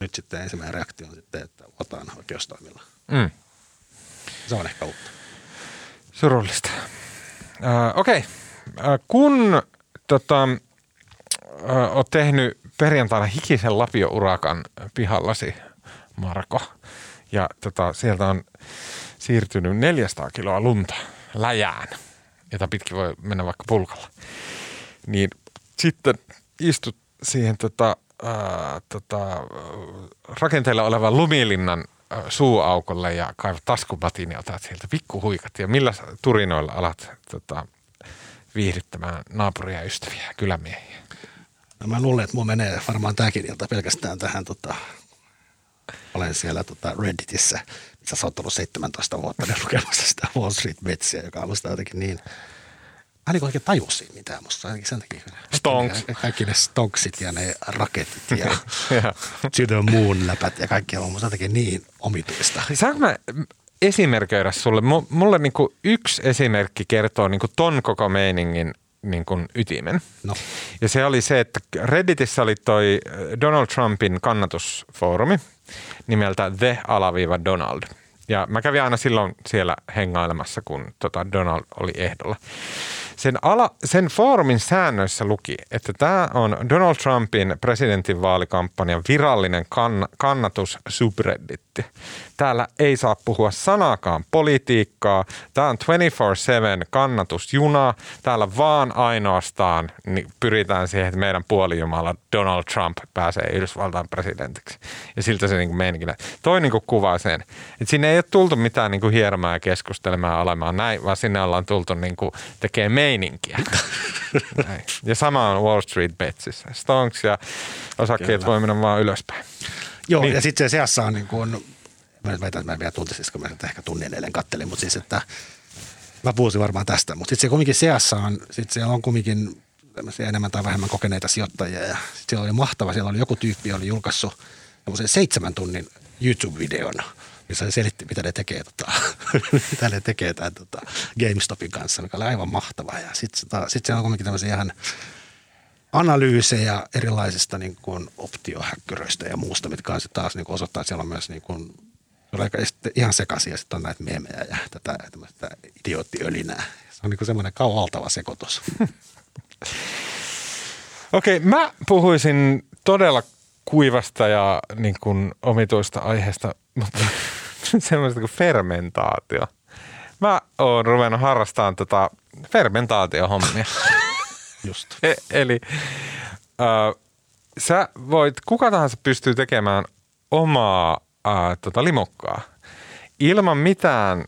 [SPEAKER 3] Nyt sitten ensimmäinen reaktio on sitten, että otan oikeustoimilla. Mm. Se on ehkä uutta.
[SPEAKER 1] Surullista. Uh, Okei, okay. uh, kun tota, uh, oot tehnyt perjantaina hikisen lapiourakan pihallasi, Marko, ja tota, sieltä on siirtynyt 400 kiloa lunta läjään, jota pitkin voi mennä vaikka pulkalla, niin sitten istut siihen tota, ää, tota, rakenteella olevan lumilinnan suuaukolle ja kaivat taskupatin ja otat sieltä pikkuhuikat. Ja millä turinoilla alat tota, viihdyttämään naapuria ystäviä ja kylämiehiä?
[SPEAKER 3] No mä luulen, että mun menee varmaan tämäkin ilta pelkästään tähän tota, olen siellä tota Redditissä, missä sä oot ollut 17 vuotta lukemassa sitä Wall Street Betsiä, joka on jotenkin niin – Mä en oikein tajua siinä mitään. Musta ainakin sen takia.
[SPEAKER 1] Stonks.
[SPEAKER 3] Kaikki ne stonksit ja ne raketit ja [LAUGHS] to the moon läpät ja kaikki on musta jotenkin niin omituista.
[SPEAKER 1] Saanko mä esimerkköidä sulle? Mulle niinku yksi esimerkki kertoo niinku ton koko meiningin niin kuin ytimen. No. Ja se oli se, että Redditissä oli toi Donald Trumpin kannatusfoorumi nimeltä The-Donald. Ja mä kävin aina silloin siellä hengailemassa, kun tota Donald oli ehdolla. Sen, ala, sen foorumin säännöissä luki, että tämä on Donald Trumpin presidentinvaalikampanjan virallinen kann, kannatus subredditti. Täällä ei saa puhua sanakaan politiikkaa. Tämä on 24-7 kannatusjuna. Täällä vaan ainoastaan niin pyritään siihen, että meidän puolijumala Donald Trump pääsee Yhdysvaltain presidentiksi. Ja siltä se niin meininki. Toi niin kuvaa sen, että sinne ei ole tultu mitään niin hiermää ja keskustelemaan olemaan näin, vaan sinne ollaan tultu niin tekemään meininkiä. [LAUGHS] ja sama on Wall Street Betsissä. Stonks ja osakkeet voi mennä vaan ylöspäin.
[SPEAKER 3] Joo, niin. ja sitten se seassa on niin kuin, mä väitän, että mä en vielä tuntisin, kun mä ehkä tunnin eilen kattelin, mutta siis, että mä puhuisin varmaan tästä, mutta sitten se kumminkin seassa on, sitten siellä on kumminkin enemmän tai vähemmän kokeneita sijoittajia ja sitten siellä oli mahtava, siellä oli joku tyyppi, oli julkaissut seitsemän tunnin YouTube-videon, missä se selitti, mitä ne tekee, tota, [LAUGHS] mitä ne tekee tämän tota, GameStopin kanssa, mikä oli aivan mahtava. Ja sitten sit siellä on kuitenkin tämmöisiä ihan analyysejä erilaisista niin kuin optiohäkkyröistä ja muusta, mitkä on taas niin kuin osoittaa, että siellä on myös niin kuin, ihan sekaisin ja sitten on näitä meemejä ja tätä tämmöistä idioottiölinää. Se on niin kuin semmoinen kaualtava sekoitus. [LAUGHS]
[SPEAKER 1] Okei, okay, mä puhuisin todella kuivasta ja niin kuin omituista aiheesta, mutta [LAUGHS] semmoista kuin fermentaatio. Mä oon ruvennut harrastamaan tota fermentaatiohommia. [LAUGHS]
[SPEAKER 3] Just.
[SPEAKER 1] E- eli äh, sä voit, kuka tahansa pystyy tekemään omaa äh, tota limukkaa ilman mitään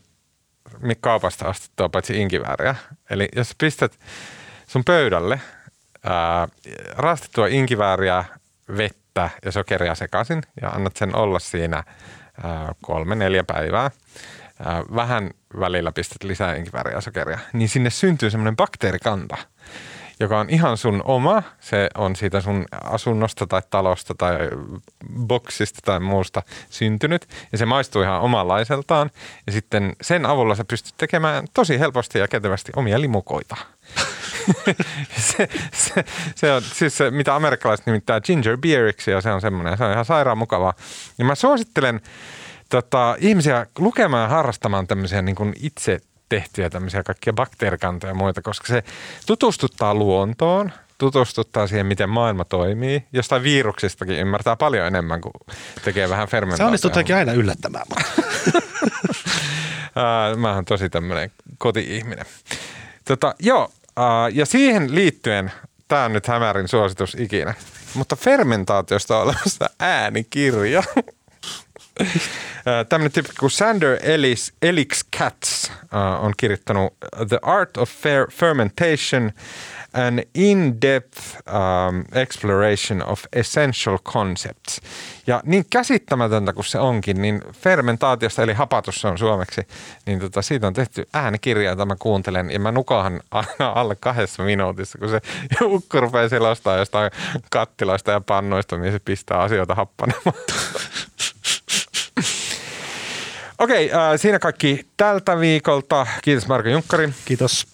[SPEAKER 1] kaupasta ostettua paitsi inkivääriä. Eli jos pistät sun pöydälle ää, rastettua inkivääriä, vettä ja sokeria sekaisin ja annat sen olla siinä kolme, neljä päivää. Ää, vähän välillä pistät lisää inkivääriä ja sokeria, niin sinne syntyy semmoinen bakteerikanta – joka on ihan sun oma. Se on siitä sun asunnosta tai talosta tai boksista tai muusta syntynyt. Ja se maistuu ihan omanlaiseltaan. Ja sitten sen avulla sä pystyt tekemään tosi helposti ja kätevästi omia limukoita. [LAUGHS] se, se, se, on siis se, mitä amerikkalaiset nimittää ginger beeriksi ja se on semmoinen, se on ihan sairaan mukavaa. Ja mä suosittelen tota, ihmisiä lukemaan ja harrastamaan tämmöisiä niin itse tehtyjä tämmöisiä kaikkia bakteerikantoja ja muita, koska se tutustuttaa luontoon, tutustuttaa siihen, miten maailma toimii. Jostain viruksistakin ymmärtää paljon enemmän, kuin tekee vähän fermentaatiota.
[SPEAKER 3] Se onnistuu aina yllättämään. [LAUGHS]
[SPEAKER 1] Mä oon tosi tämmöinen koti-ihminen. Tota, joo, ja siihen liittyen, tämä on nyt hämärin suositus ikinä, mutta fermentaatiosta on olemassa äänikirja. Tämmöinen tyyppi kuin Sander Ellis, Elix Katz on kirjoittanut The Art of Fair Fermentation – an in-depth um, exploration of essential concepts. Ja niin käsittämätöntä kuin se onkin, niin fermentaatiosta, eli hapatus on suomeksi, niin tota, siitä on tehty äänikirja, jota mä kuuntelen, ja mä nukahan [LAUGHS] aina alle kahdessa minuutissa, kun se ukko rupeaa selostaa jostain kattiloista ja pannoista, niin se pistää asioita happanemaan. [LAUGHS] Okei, okay, äh, siinä kaikki tältä viikolta. Kiitos Marko Junkkari.
[SPEAKER 3] Kiitos.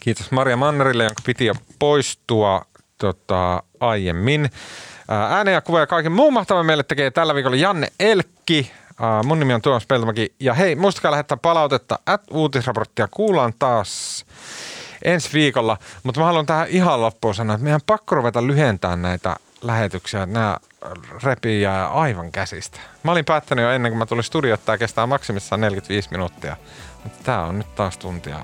[SPEAKER 1] Kiitos Maria Mannerille, jonka piti jo poistua tota, aiemmin. Ääne ja kuva ja kaiken muun mahtavan meille tekee tällä viikolla Janne Elkki. Mun nimi on Tuomas Peltomäki. Ja hei, muistakaa lähettää palautetta. At uutisraporttia kuullaan taas ensi viikolla. Mutta mä haluan tähän ihan loppuun sanoa, että meidän pakko ruveta lyhentämään näitä lähetyksiä. Nämä repii jää aivan käsistä. Mä olin päättänyt jo ennen kuin mä tulin studioon, että tämä kestää maksimissaan 45 minuuttia. Mutta tää on nyt taas tuntia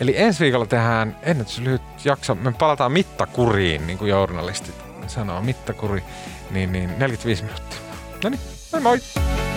[SPEAKER 1] Eli ensi viikolla tehdään ennätyslyhyt jakso. Me palataan mittakuriin, niin kuin journalistit sanoo, mittakuri, niin, niin 45 minuuttia. No niin, moi moi!